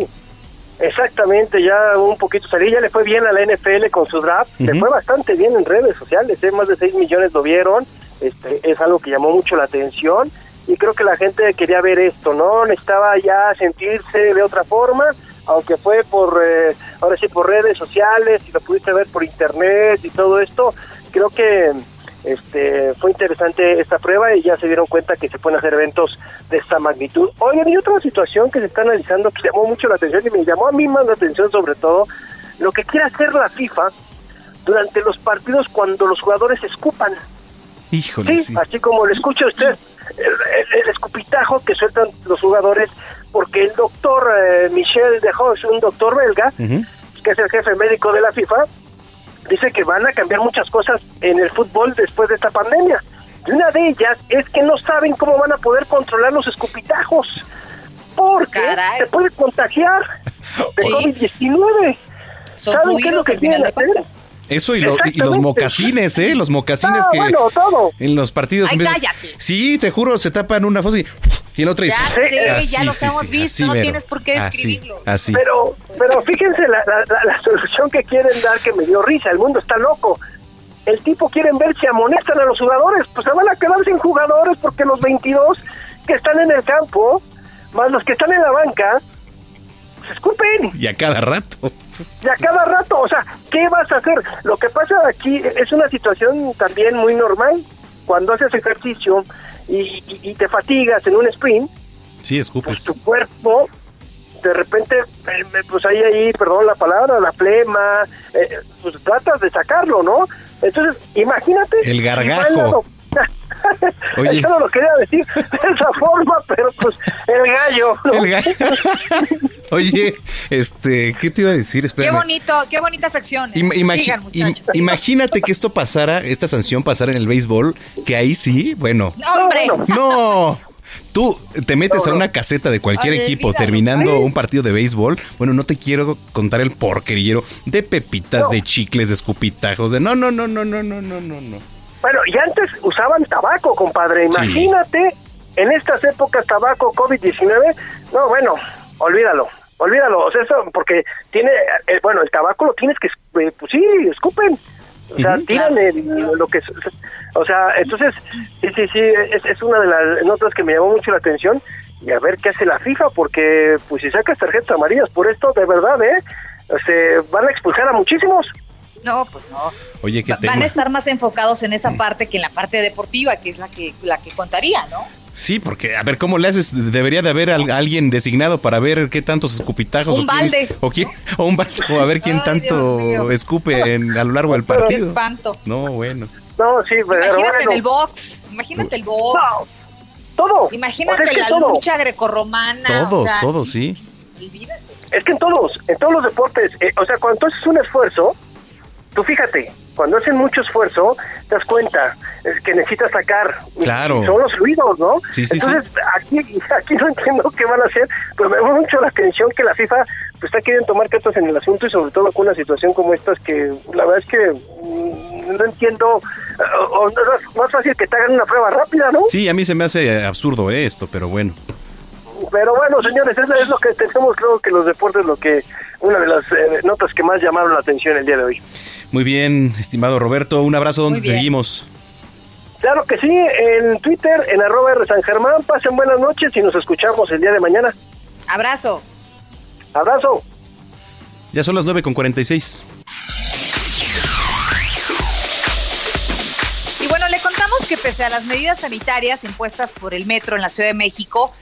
Exactamente, ya un poquito salir, ya le fue bien a la NFL con su draft, uh -huh. le fue bastante bien en redes sociales, ¿eh? más de 6 millones lo vieron, este, es algo que llamó mucho la atención y creo que la gente quería ver esto, ¿no? Necesitaba ya sentirse de otra forma, aunque fue por, eh, ahora sí, por redes sociales y lo pudiste ver por internet y todo esto, creo que este fue interesante esta prueba y ya se dieron cuenta que se pueden hacer eventos de esta magnitud. Oigan, y otra situación que se está analizando que llamó mucho la atención y me llamó a mí más la atención sobre todo, lo que quiere hacer la FIFA durante los partidos cuando los jugadores escupan.
Híjole,
sí, sí. así como lo escucha usted, el, el, el, escupitajo que sueltan los jugadores, porque el doctor eh, Michel de Hoss, un doctor belga, uh -huh. que es el jefe médico de la FIFA, dice que van a cambiar muchas cosas en el fútbol después de esta pandemia. Y una de ellas es que no saben cómo van a poder controlar los escupitajos. porque te puede contagiar de COVID-19. ¿Saben qué es lo que tienen que hacer?
Eso y, los mocasines, ¿eh? Los mocasines que
bueno, todo.
en los partidos...
Ay, cállate.
Sí, te juro, se tapan una fosa y, y el otro... Y,
ya sé, ya los hemos visto, no tienes por qué
describirlo. Así,
Pero, pero fíjense la, la, la, solución que quieren dar que me dio risa, el mundo está loco. El tipo quieren ver si amonestan a los jugadores, pues se van a quedar sin jugadores porque los 22 que están en el campo, más los que están en la banca, se escupen.
Y a cada rato.
Y a cada rato, o sea, ¿qué vas a hacer? Lo que pasa aquí es una situación también muy normal. Cuando haces ejercicio y, te fatigas en un sprint,
sí, escupes.
Pues tu cuerpo, de repente, eh, pues hay ahí, perdón la palabra, la flema, eh, pues tratas de sacarlo, ¿no? Entonces, imagínate.
El gargajo.
Oye. Yo no lo quería decir de esa forma, pero pues el gallo. El gallo.
Oye, este, ¿qué te iba a decir?
Espérame. Qué bonito, qué bonita sección.
imagínate que esto pasara, esta sanción pasara en el béisbol, que ahí sí, bueno.
No, hombre.
No. Tú te metes a una caseta de cualquier equipo terminando un partido de béisbol. Bueno, no te quiero contar el porquerillero de pepitas, de chicles, de escupitajos, de no, no, no, no, no, no, no, no, no.
Bueno, y antes usaban tabaco, compadre. Imagínate, en estas épocas tabaco, COVID-19. No, bueno, olvídalo, olvídalo. O sea, eso, porque tiene, eh, bueno, el tabaco lo tienes que, eh, pues sí, escupen. O sea, tiran lo que... O sea, entonces, sí, sí, sí, es, es una de las notas que me llamó mucho la atención. Y a ver qué hace la FIFA, porque pues si sacas tarjetas amarillas por esto, de verdad, ¿eh? Se van a expulsar a muchísimos.
No, pues no.
Oye, ¿qué
Van a estar más enfocados en esa parte que en la parte deportiva, que es la que, la que contaría, ¿no?
Sí, porque a ver cómo le haces, debería de haber alguien designado para ver qué tantos escupitajos
un balde,
o, quién, o un balde o a ver quién tanto escupe en, a lo largo del partido.
Espanto.
No, bueno.
No, sí,
pero Imagínate en el box, imagínate el box.
No, todo.
Imagínate la lucha grecorromana.
Todos, todos, sí.
Es que en todos, en todos los deportes, eh, o sea, cuando haces un esfuerzo, tú fíjate, cuando hacen mucho esfuerzo, te das cuenta que necesitas sacar.
Claro.
Son los fluidos, ¿no?
Sí, sí,
Entonces, Aquí, aquí no entiendo qué van a hacer, pero me llama mucho la atención que la FIFA pues, está queriendo tomar cartas en el asunto y sobre todo con una situación como esta, que la verdad es que mm, no entiendo, o, no es más fácil que te hagan una prueba rápida, ¿no?
Sí, a mí se me hace absurdo esto, pero bueno.
Pero bueno, señores, eso es lo que tenemos, creo que los deportes, lo que una de las eh, notas que más llamaron la atención el día de hoy.
Muy bien, estimado Roberto, un abrazo donde seguimos.
Claro que sí, en Twitter, en arroba R San Germán, pasen buenas noches y nos escuchamos el día de mañana.
Abrazo.
Abrazo.
Ya son las 9 con 46.
Y bueno, le contamos que pese a las medidas sanitarias impuestas por el metro en la Ciudad de México,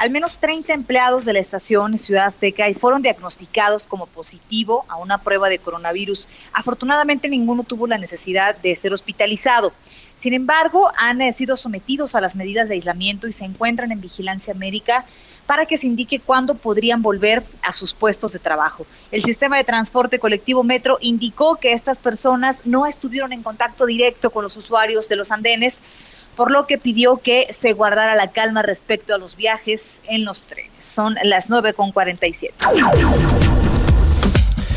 al menos 30 empleados de la estación Ciudad Azteca fueron diagnosticados como positivo a una prueba de coronavirus. Afortunadamente ninguno tuvo la necesidad de ser hospitalizado. Sin embargo, han eh, sido sometidos a las medidas de aislamiento y se encuentran en vigilancia médica para que se indique cuándo podrían volver a sus puestos de trabajo. El sistema de transporte colectivo Metro indicó que estas personas no estuvieron en contacto directo con los usuarios de los andenes, por lo que pidió que se guardara la calma respecto a los viajes en los trenes. Son las 9.47.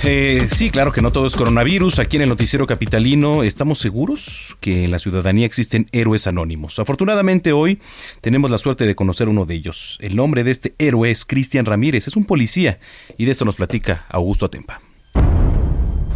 Eh, sí, claro que no todo es coronavirus. Aquí en el noticiero capitalino estamos seguros que en la ciudadanía existen héroes anónimos. Afortunadamente hoy tenemos la suerte de conocer uno de ellos. El nombre de este héroe es Cristian Ramírez, es un policía y de esto nos platica Augusto Atempa.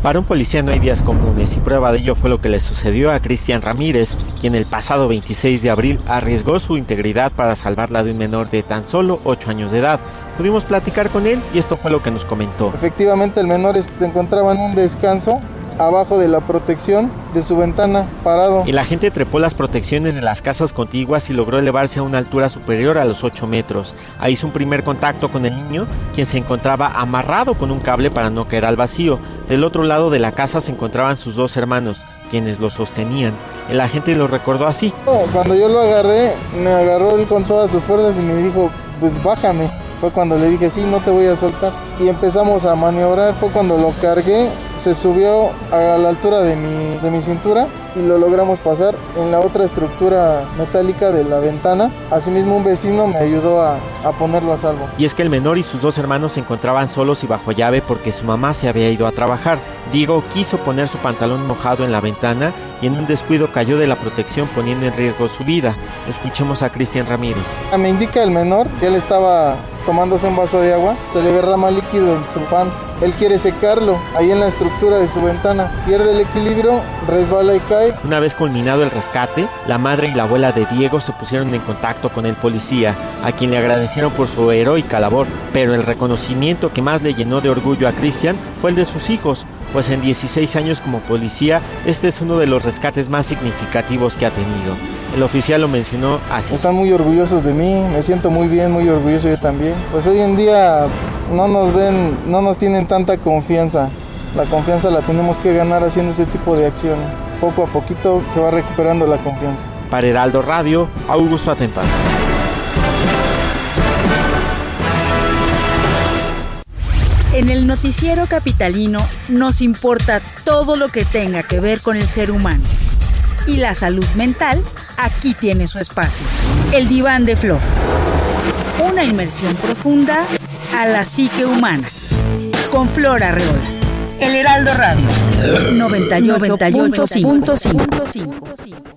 Para un policía no hay días comunes y prueba de ello fue lo que le sucedió a Cristian Ramírez, quien el pasado 26 de abril arriesgó su integridad para salvarla de un menor de tan solo 8 años de edad. Pudimos platicar con él y esto fue lo que nos comentó.
Efectivamente el menor se encontraba en un descanso abajo de la protección de su ventana parado.
Y la gente trepó las protecciones de las casas contiguas y logró elevarse a una altura superior a los 8 metros. Ahí hizo un primer contacto con el niño, quien se encontraba amarrado con un cable para no caer al vacío. Del otro lado de la casa se encontraban sus dos hermanos, quienes lo sostenían. El agente lo recordó así.
Cuando yo lo agarré, me agarró él con todas sus fuerzas y me dijo, pues bájame. Fue cuando le dije, sí, no te voy a soltar. Y empezamos a maniobrar. Fue cuando lo cargué se subió a la altura de mi, de mi cintura y lo logramos pasar en la otra estructura metálica de la ventana. Asimismo un vecino me ayudó a, a ponerlo a salvo.
Y es que el menor y sus dos hermanos se encontraban solos y bajo llave porque su mamá se había ido a trabajar. Diego quiso poner su pantalón mojado en la ventana y en un descuido cayó de la protección poniendo en riesgo su vida. Escuchemos a Cristian Ramírez.
Me indica el menor que él estaba tomándose un vaso de agua, se le derrama líquido en su pants. Él quiere secarlo ahí en la estructura de su ventana. Pierde el equilibrio, resbala y cae.
Una vez culminado el rescate, la madre y la abuela de Diego se pusieron en contacto con el policía, a quien le agradecieron por su heroica labor. Pero el reconocimiento que más le llenó de orgullo a Cristian fue el de sus hijos, pues en 16 años como policía, este es uno de los rescates más significativos que ha tenido. El oficial lo mencionó así.
Están muy orgullosos de mí, me siento muy bien, muy orgulloso yo también. Pues hoy en día no nos ven, no nos tienen tanta confianza. La confianza la tenemos que ganar haciendo ese tipo de acciones. Poco a poquito se va recuperando la confianza.
Para Heraldo Radio, Augusto Atempano.
En el noticiero capitalino nos importa todo lo que tenga que ver con el ser humano. Y la salud mental aquí tiene su espacio. El diván de flor. Una inmersión profunda a la psique humana. Con Flor Arreola. El Heraldo Radio. 98.5.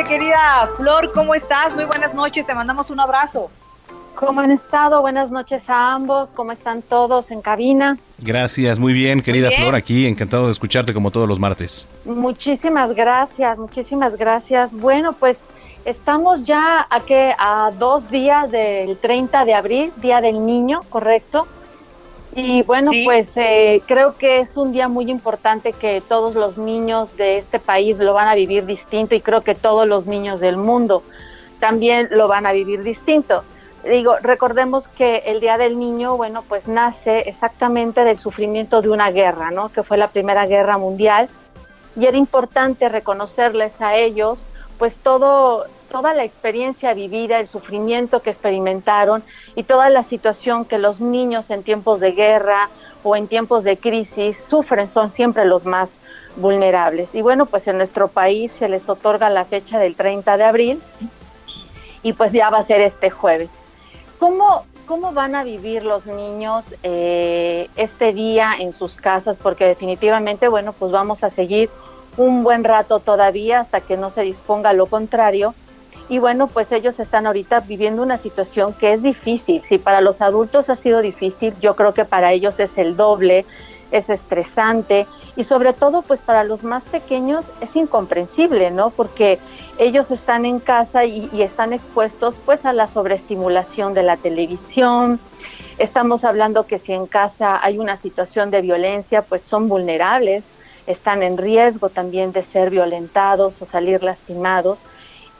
Adelante, querida Flor, ¿cómo estás? Muy buenas noches, te mandamos un abrazo.
¿Cómo han estado? Buenas noches a ambos. ¿Cómo están todos en cabina?
Gracias, muy bien, querida
Muy bien.
Flor, aquí encantado de escucharte como todos los martes.
Muchísimas gracias, muchísimas gracias. Bueno, pues estamos ya a, que, a dos días del 30 de abril, Día del Niño, ¿correcto? Y bueno,
Sí.
pues eh, creo que es un día muy importante que todos los niños de este país lo van a vivir distinto y creo que todos los niños del mundo también lo van a vivir distinto. Digo, recordemos que el Día del Niño, bueno, pues nace exactamente del sufrimiento de una guerra, ¿no? Que fue la Primera Guerra Mundial y era importante reconocerles a ellos pues todo toda la experiencia vivida, el sufrimiento que experimentaron y toda la situación que los niños en tiempos de guerra o en tiempos de crisis sufren son siempre los más vulnerables. Y bueno, pues en nuestro país se les otorga la fecha del 30 de abril y pues ya va a ser este jueves. ¿Cómo, cómo van a vivir los niños eh, este día en sus casas? Porque definitivamente, bueno, pues vamos a seguir un buen rato todavía hasta que no se disponga lo contrario. Y bueno, pues ellos están ahorita viviendo una situación que es difícil. Si para los adultos ha sido difícil, yo creo que para ellos es el doble, es estresante y sobre todo pues para los más pequeños es incomprensible, ¿no? Porque ellos están en casa y, están expuestos pues a la sobreestimulación de la televisión. Estamos hablando que si en casa hay una situación de violencia, pues son vulnerables, están en riesgo también de ser violentados o salir lastimados.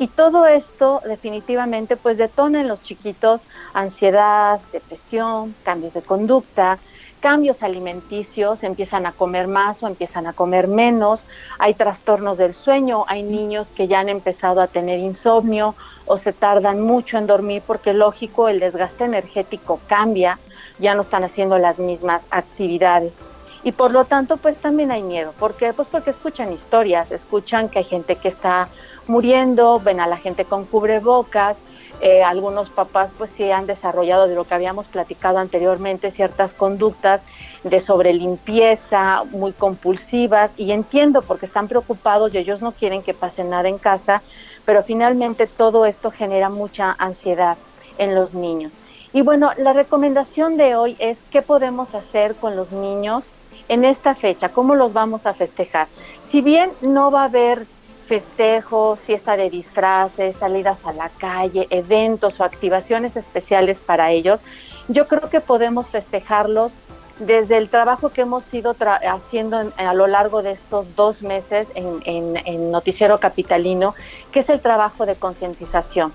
Y todo esto definitivamente pues detona en los chiquitos ansiedad, depresión, cambios de conducta, cambios alimenticios, empiezan a comer más o empiezan a comer menos, hay trastornos del sueño, hay niños que ya han empezado a tener insomnio o se tardan mucho en dormir porque lógico el desgaste energético cambia, ya no están haciendo las mismas actividades. Y por lo tanto, pues también hay miedo. ¿Por qué? Pues porque escuchan historias, escuchan que hay gente que está muriendo, ven a la gente con cubrebocas, eh, algunos papás pues sí han desarrollado de lo que habíamos platicado anteriormente ciertas conductas de sobrelimpieza muy compulsivas y entiendo porque están preocupados y ellos no quieren que pase nada en casa, pero finalmente todo esto genera mucha ansiedad en los niños. Y bueno, la recomendación de hoy es qué podemos hacer con los niños en esta fecha, cómo los vamos a festejar. Si bien no va a haber festejos, fiesta de disfraces, salidas a la calle, eventos o activaciones especiales para ellos, yo creo que podemos festejarlos desde el trabajo que hemos ido haciendo en, a lo largo de estos dos meses en, en Noticiero Capitalino, que es el trabajo de concientización.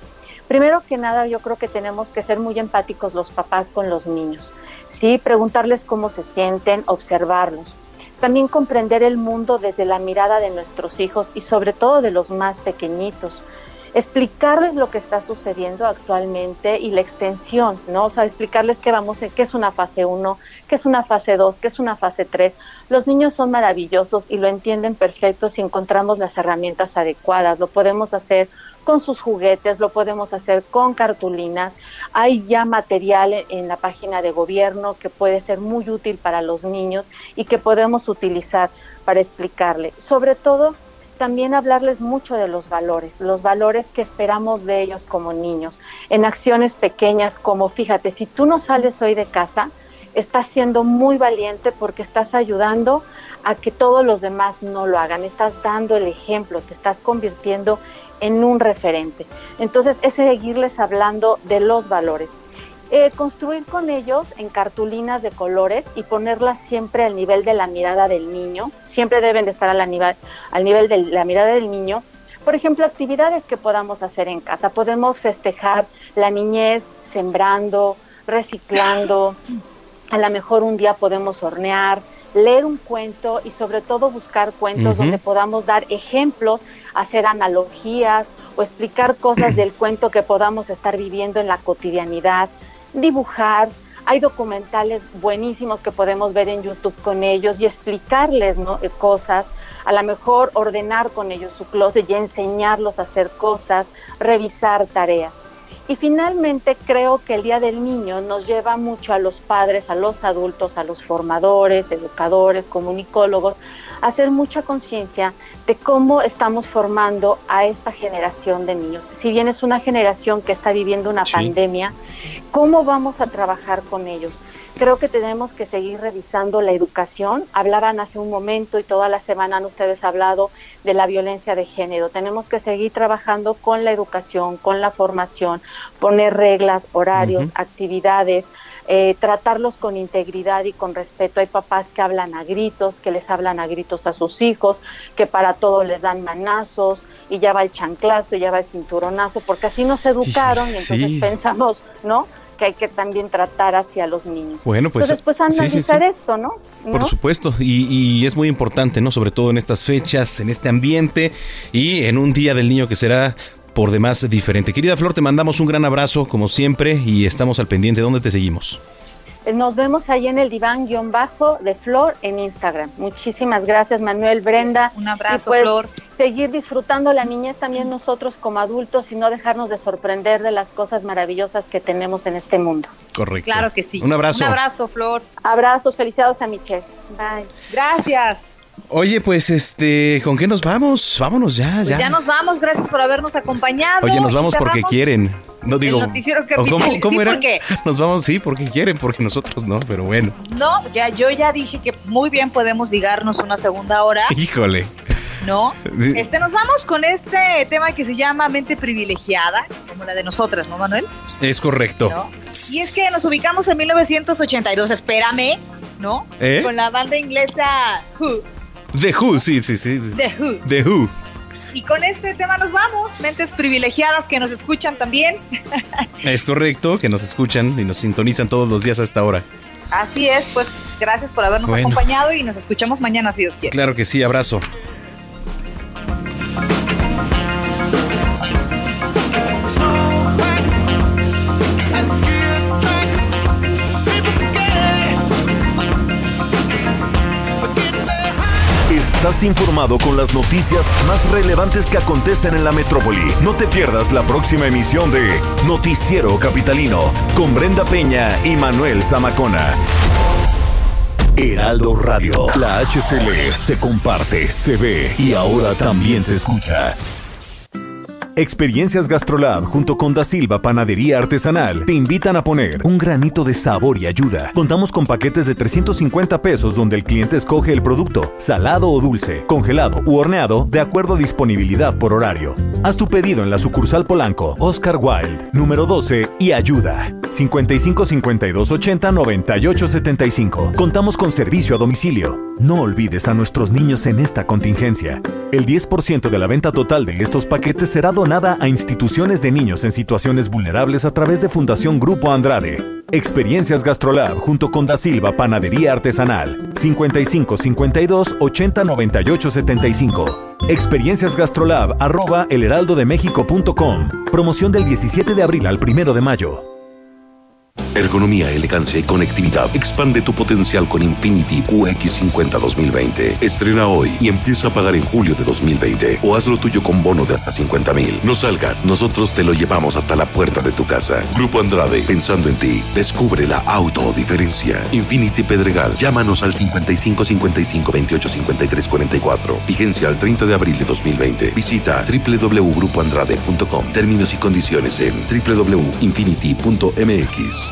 Primero que nada, yo creo que tenemos que ser muy empáticos los papás con los niños, ¿sí? Preguntarles cómo se sienten, observarlos. También comprender el mundo desde la mirada de nuestros hijos y sobre todo de los más pequeñitos. explicarles lo que está sucediendo actualmente y la extensión, ¿no? O sea, explicarles qué vamos, qué es una fase 1, qué es una fase 2, qué es una fase 3. Los niños son maravillosos y lo entienden perfecto si encontramos las herramientas adecuadas. Lo podemos hacer con sus juguetes, lo podemos hacer con cartulinas. Hay ya material en la página de gobierno que puede ser muy útil para los niños y que podemos utilizar para explicarle. Sobre todo, también hablarles mucho de los valores, los valores que esperamos de ellos como niños, en acciones pequeñas como, fíjate, si tú no sales hoy de casa, estás siendo muy valiente porque estás ayudando a que todos los demás no lo hagan, estás dando el ejemplo, te estás convirtiendo en un referente. Entonces es seguirles hablando de los valores. Eh, construir con ellos en cartulinas de colores y ponerlas siempre al nivel de la mirada del niño, siempre deben de estar al nivel, al nivel de la mirada del niño. Por ejemplo, actividades que podamos hacer en casa. Podemos festejar la niñez sembrando, reciclando, a lo mejor un día podemos hornear, leer un cuento y sobre todo buscar cuentos donde podamos dar ejemplos, hacer analogías o explicar cosas del cuento que podamos estar viviendo en la cotidianidad, dibujar. Hay documentales buenísimos que podemos ver en YouTube con ellos y explicarles eh, cosas, a lo mejor ordenar con ellos su closet y enseñarlos a hacer cosas, revisar tareas. Y finalmente creo que el Día del Niño nos lleva mucho a los padres, a los adultos, a los formadores, educadores, comunicólogos, a hacer mucha conciencia de cómo estamos formando a esta generación de niños. Si bien es una generación que está viviendo una pandemia, ¿cómo vamos a trabajar con ellos? Creo que tenemos que seguir revisando la educación. Hablaban hace un momento y toda la semana han ustedes hablado de la violencia de género. Tenemos que seguir trabajando con la educación, con la formación, poner reglas, horarios, actividades, eh, tratarlos con integridad y con respeto. Hay papás que hablan a gritos, que les hablan a gritos a sus hijos, que para todo les dan manazos y ya va el chanclazo, y ya va el cinturonazo, porque así nos educaron y entonces pensamos, ¿no? Que hay que también tratar hacia los niños.
Bueno, pues.
Entonces, pues analizar esto, ¿no?
Por supuesto, y, y, es muy importante, ¿no? Sobre todo en estas fechas, en este ambiente y en un día del niño que será por demás diferente. Querida Flor, te mandamos un gran abrazo, como siempre, y estamos al pendiente. ¿Dónde te seguimos?
Nos vemos ahí en el diván guion bajo de Flor en Instagram. Muchísimas gracias, Manuel, Brenda.
Un abrazo,
y
Flor.
Seguir disfrutando la niñez también nosotros como adultos y no dejarnos de sorprender de las cosas maravillosas que tenemos en este mundo.
Correcto.
Claro que sí.
Un abrazo.
Un abrazo, Flor.
Abrazos, felicidades a Michelle. Bye.
Gracias.
Oye, pues este, ¿con qué nos vamos? Vámonos ya,
pues
ya.
ya nos vamos, gracias por habernos acompañado.
Oye, nos vamos porque quieren. No digo.
El noticiero
¿Cómo, cómo
sí,
era?
porque-
Nos vamos, sí, porque quieren, porque nosotros no, pero bueno.
No, ya yo ya dije que muy bien podemos ligarnos una segunda hora,
Híjole.
¿no? Este nos vamos con este tema que se llama mente privilegiada, como la de nosotras, ¿no, Manuel?
Es correcto.
Y es que nos ubicamos en 1982, espérame, ¿no?
¿Eh?
Con la banda inglesa Who,
The Who, sí, sí, sí.
The Who.
The Who.
Y con este tema nos vamos, mentes privilegiadas que nos escuchan también.
Es correcto, que nos escuchan y nos sintonizan todos los días a esta hora.
Así es, pues gracias por habernos
Bueno.
acompañado y nos escuchamos mañana si Dios quiere.
Claro que sí, abrazo.
Estás informado con las noticias más relevantes que acontecen en la metrópoli. No te pierdas la próxima emisión de Noticiero Capitalino con Brenda Peña y Manuel Zamacona. Heraldo Radio. La HCL se comparte, se ve y ahora también se escucha. Experiencias Gastrolab junto con Da Silva Panadería Artesanal te invitan a poner un granito de sabor y ayuda. Contamos con paquetes de 350 pesos donde el cliente escoge el producto, salado o dulce, congelado u horneado, de acuerdo a disponibilidad por horario. Haz tu pedido en la sucursal Polanco, Oscar Wilde, número 12 y ayuda. 55 52 80 98 75. Contamos con servicio a domicilio. No olvides a nuestros niños en esta contingencia. El 10% de la venta total de estos paquetes será donada a instituciones de niños en situaciones vulnerables a través de Fundación Grupo Andrade. Experiencias Gastrolab junto con Da Silva Panadería Artesanal. 55 52 80 98 75. Experiencias Gastrolab arroba elheraldodemexico.com. Promoción del 17 de abril al 1 de mayo.
Ergonomía, elegancia y conectividad. Expande tu potencial con Infinity QX50 2020. Estrena hoy y empieza a pagar en julio de 2020. O hazlo tuyo con bono de hasta 50 mil. No salgas, nosotros te lo llevamos hasta la puerta de tu casa. Grupo Andrade, pensando en ti. Descubre la autodiferencia. Infinity Pedregal. Llámanos al 55 55 28 53 44. Vigencia al 30 de abril de 2020. Visita www.grupoandrade.com. Términos y condiciones en www.infinity.mx.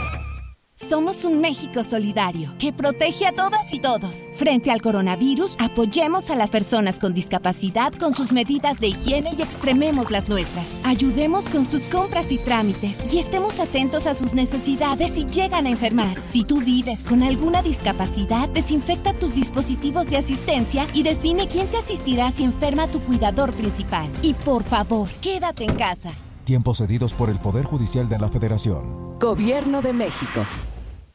Somos un México solidario que protege a todas y todos. Frente al coronavirus, apoyemos a las personas con discapacidad con sus medidas de higiene y extrememos las nuestras. Ayudemos con sus compras y trámites y estemos atentos a sus necesidades si llegan a enfermar. Si tú vives con alguna discapacidad, desinfecta tus dispositivos de asistencia y define quién te asistirá si enferma tu cuidador principal. Y por favor, quédate en casa.
Tiempos cedidos por el Poder Judicial de la Federación.
Gobierno de México.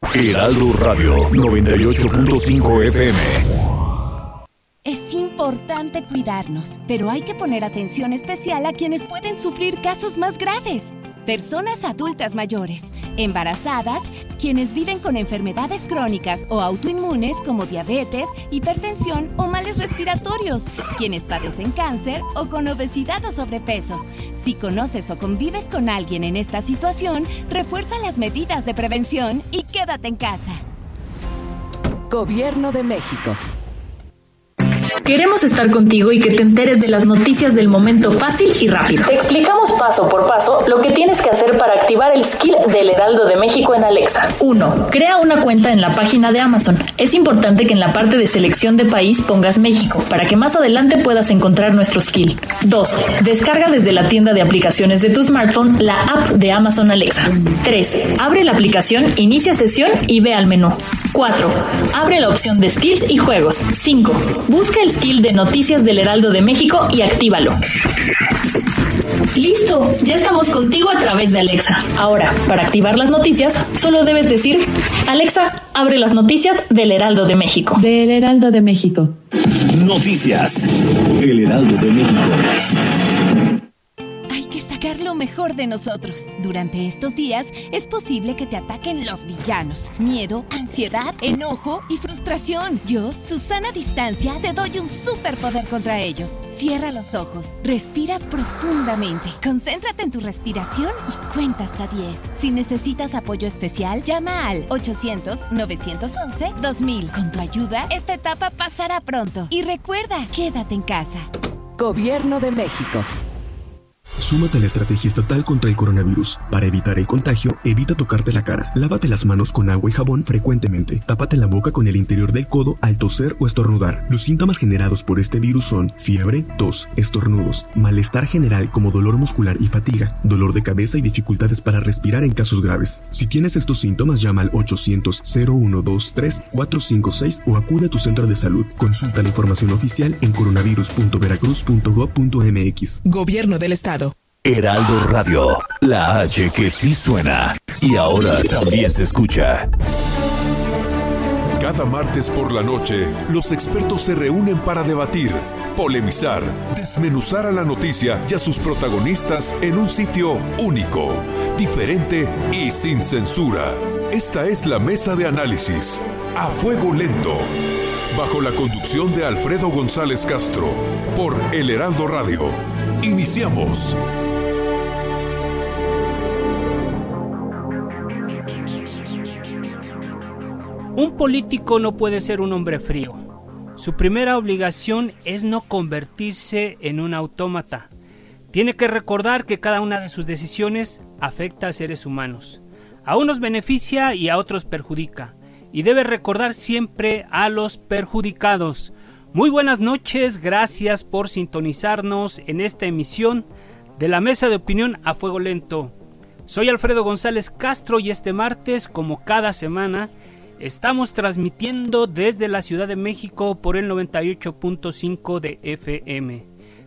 Heraldo Radio 98.5 FM.
Es importante cuidarnos, pero hay que poner atención especial a quienes pueden sufrir casos más graves personas adultas mayores, embarazadas, quienes viven con enfermedades crónicas o autoinmunes como diabetes, hipertensión o males respiratorios, quienes padecen cáncer o con obesidad o sobrepeso. Si conoces o convives con alguien en esta situación, refuerza las medidas de prevención y quédate en casa.
Gobierno de México.
Queremos estar contigo y que te enteres de las noticias del momento fácil y rápido.
Te explicamos paso por paso lo que tienes que hacer para activar el skill del Heraldo de México en Alexa.
1. Crea una cuenta en la página de Amazon. Es importante que en la parte de selección de país pongas México para que más adelante puedas encontrar nuestro skill. 2. Descarga desde la tienda de aplicaciones de tu smartphone la app de Amazon Alexa. 3. Abre la aplicación, inicia sesión y ve al menú. 4. Abre la opción de skills y juegos. 5. Busca el skill de noticias del Heraldo de México y actívalo. Listo, ya estamos contigo a través de Alexa. Ahora, para activar las noticias, solo debes decir, Alexa, abre las noticias del Heraldo de México.
Del Heraldo de México.
Noticias. El Heraldo de México
mejor de nosotros. Durante estos días es posible que te ataquen los villanos. Miedo, ansiedad, enojo y frustración. Yo, Susana Distancia, te doy un superpoder contra ellos. Cierra los ojos, respira profundamente, concéntrate en tu respiración y cuenta hasta 10. Si necesitas apoyo especial, llama al 800-911-2000. Con tu ayuda, esta etapa pasará pronto. Y recuerda, quédate en casa.
Gobierno de México.
Súmate a la estrategia estatal contra el coronavirus. Para evitar el contagio, evita tocarte la cara. Lávate las manos con agua y jabón frecuentemente. Tápate la boca con el interior del codo al toser o estornudar. Los síntomas generados por este virus son fiebre, tos, estornudos, malestar general como dolor muscular y fatiga, dolor de cabeza y dificultades para respirar en casos graves. Si tienes estos síntomas, llama al 800-0123-456 o acude a tu centro de salud. Consulta la información oficial en coronavirus.veracruz.gov.mx.
Gobierno del Estado.
Heraldo Radio, la H que sí suena y ahora también se escucha.
Cada martes por la noche, los expertos se reúnen para debatir, polemizar, desmenuzar a la noticia y a sus protagonistas en un sitio único, diferente y sin censura. Esta es la mesa de análisis, a fuego lento, bajo la conducción de Alfredo González Castro, por El Heraldo Radio. Iniciamos.
Un político no puede ser un hombre frío. Su primera obligación es no convertirse en un autómata. Tiene que recordar que cada una de sus decisiones afecta a seres humanos. A unos beneficia y a otros perjudica. Y debe recordar siempre a los perjudicados. Muy buenas noches, gracias por sintonizarnos en esta emisión de la Mesa de Opinión a Fuego Lento. Soy Alfredo González Castro y este martes, como cada semana, Estamos transmitiendo desde la Ciudad de México por el 98.5 de FM.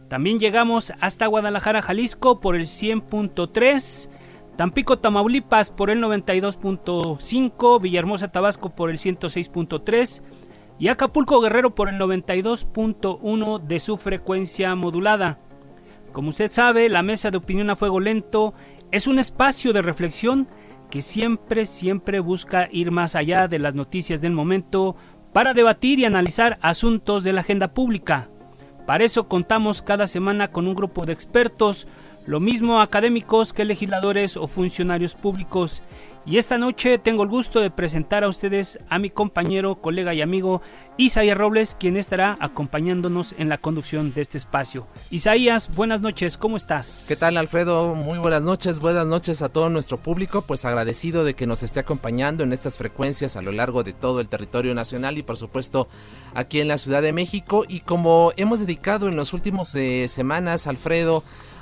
También llegamos hasta Guadalajara, Jalisco por el 100.3, Tampico, Tamaulipas por el 92.5, Villahermosa, Tabasco por el 106.3 y Acapulco Guerrero por el 92.1 de su frecuencia modulada. Como usted sabe, la mesa de opinión a fuego lento es un espacio de reflexión que siempre, siempre busca ir más allá de las noticias del momento para debatir y analizar asuntos de la agenda pública. Para eso contamos cada semana con un grupo de expertos, lo mismo académicos que legisladores o funcionarios públicos. Y esta noche tengo el gusto de presentar a ustedes a mi compañero, colega y amigo Isaías Robles, quien estará acompañándonos en la conducción de este espacio. Isaías, buenas noches, ¿cómo estás?
¿Qué tal Alfredo? Muy buenas noches, buenas noches a todo nuestro público, pues agradecido de que nos esté acompañando en estas frecuencias a lo largo de todo el territorio nacional y por supuesto aquí en la Ciudad de México. Y como hemos dedicado en las últimas eh, semanas, Alfredo,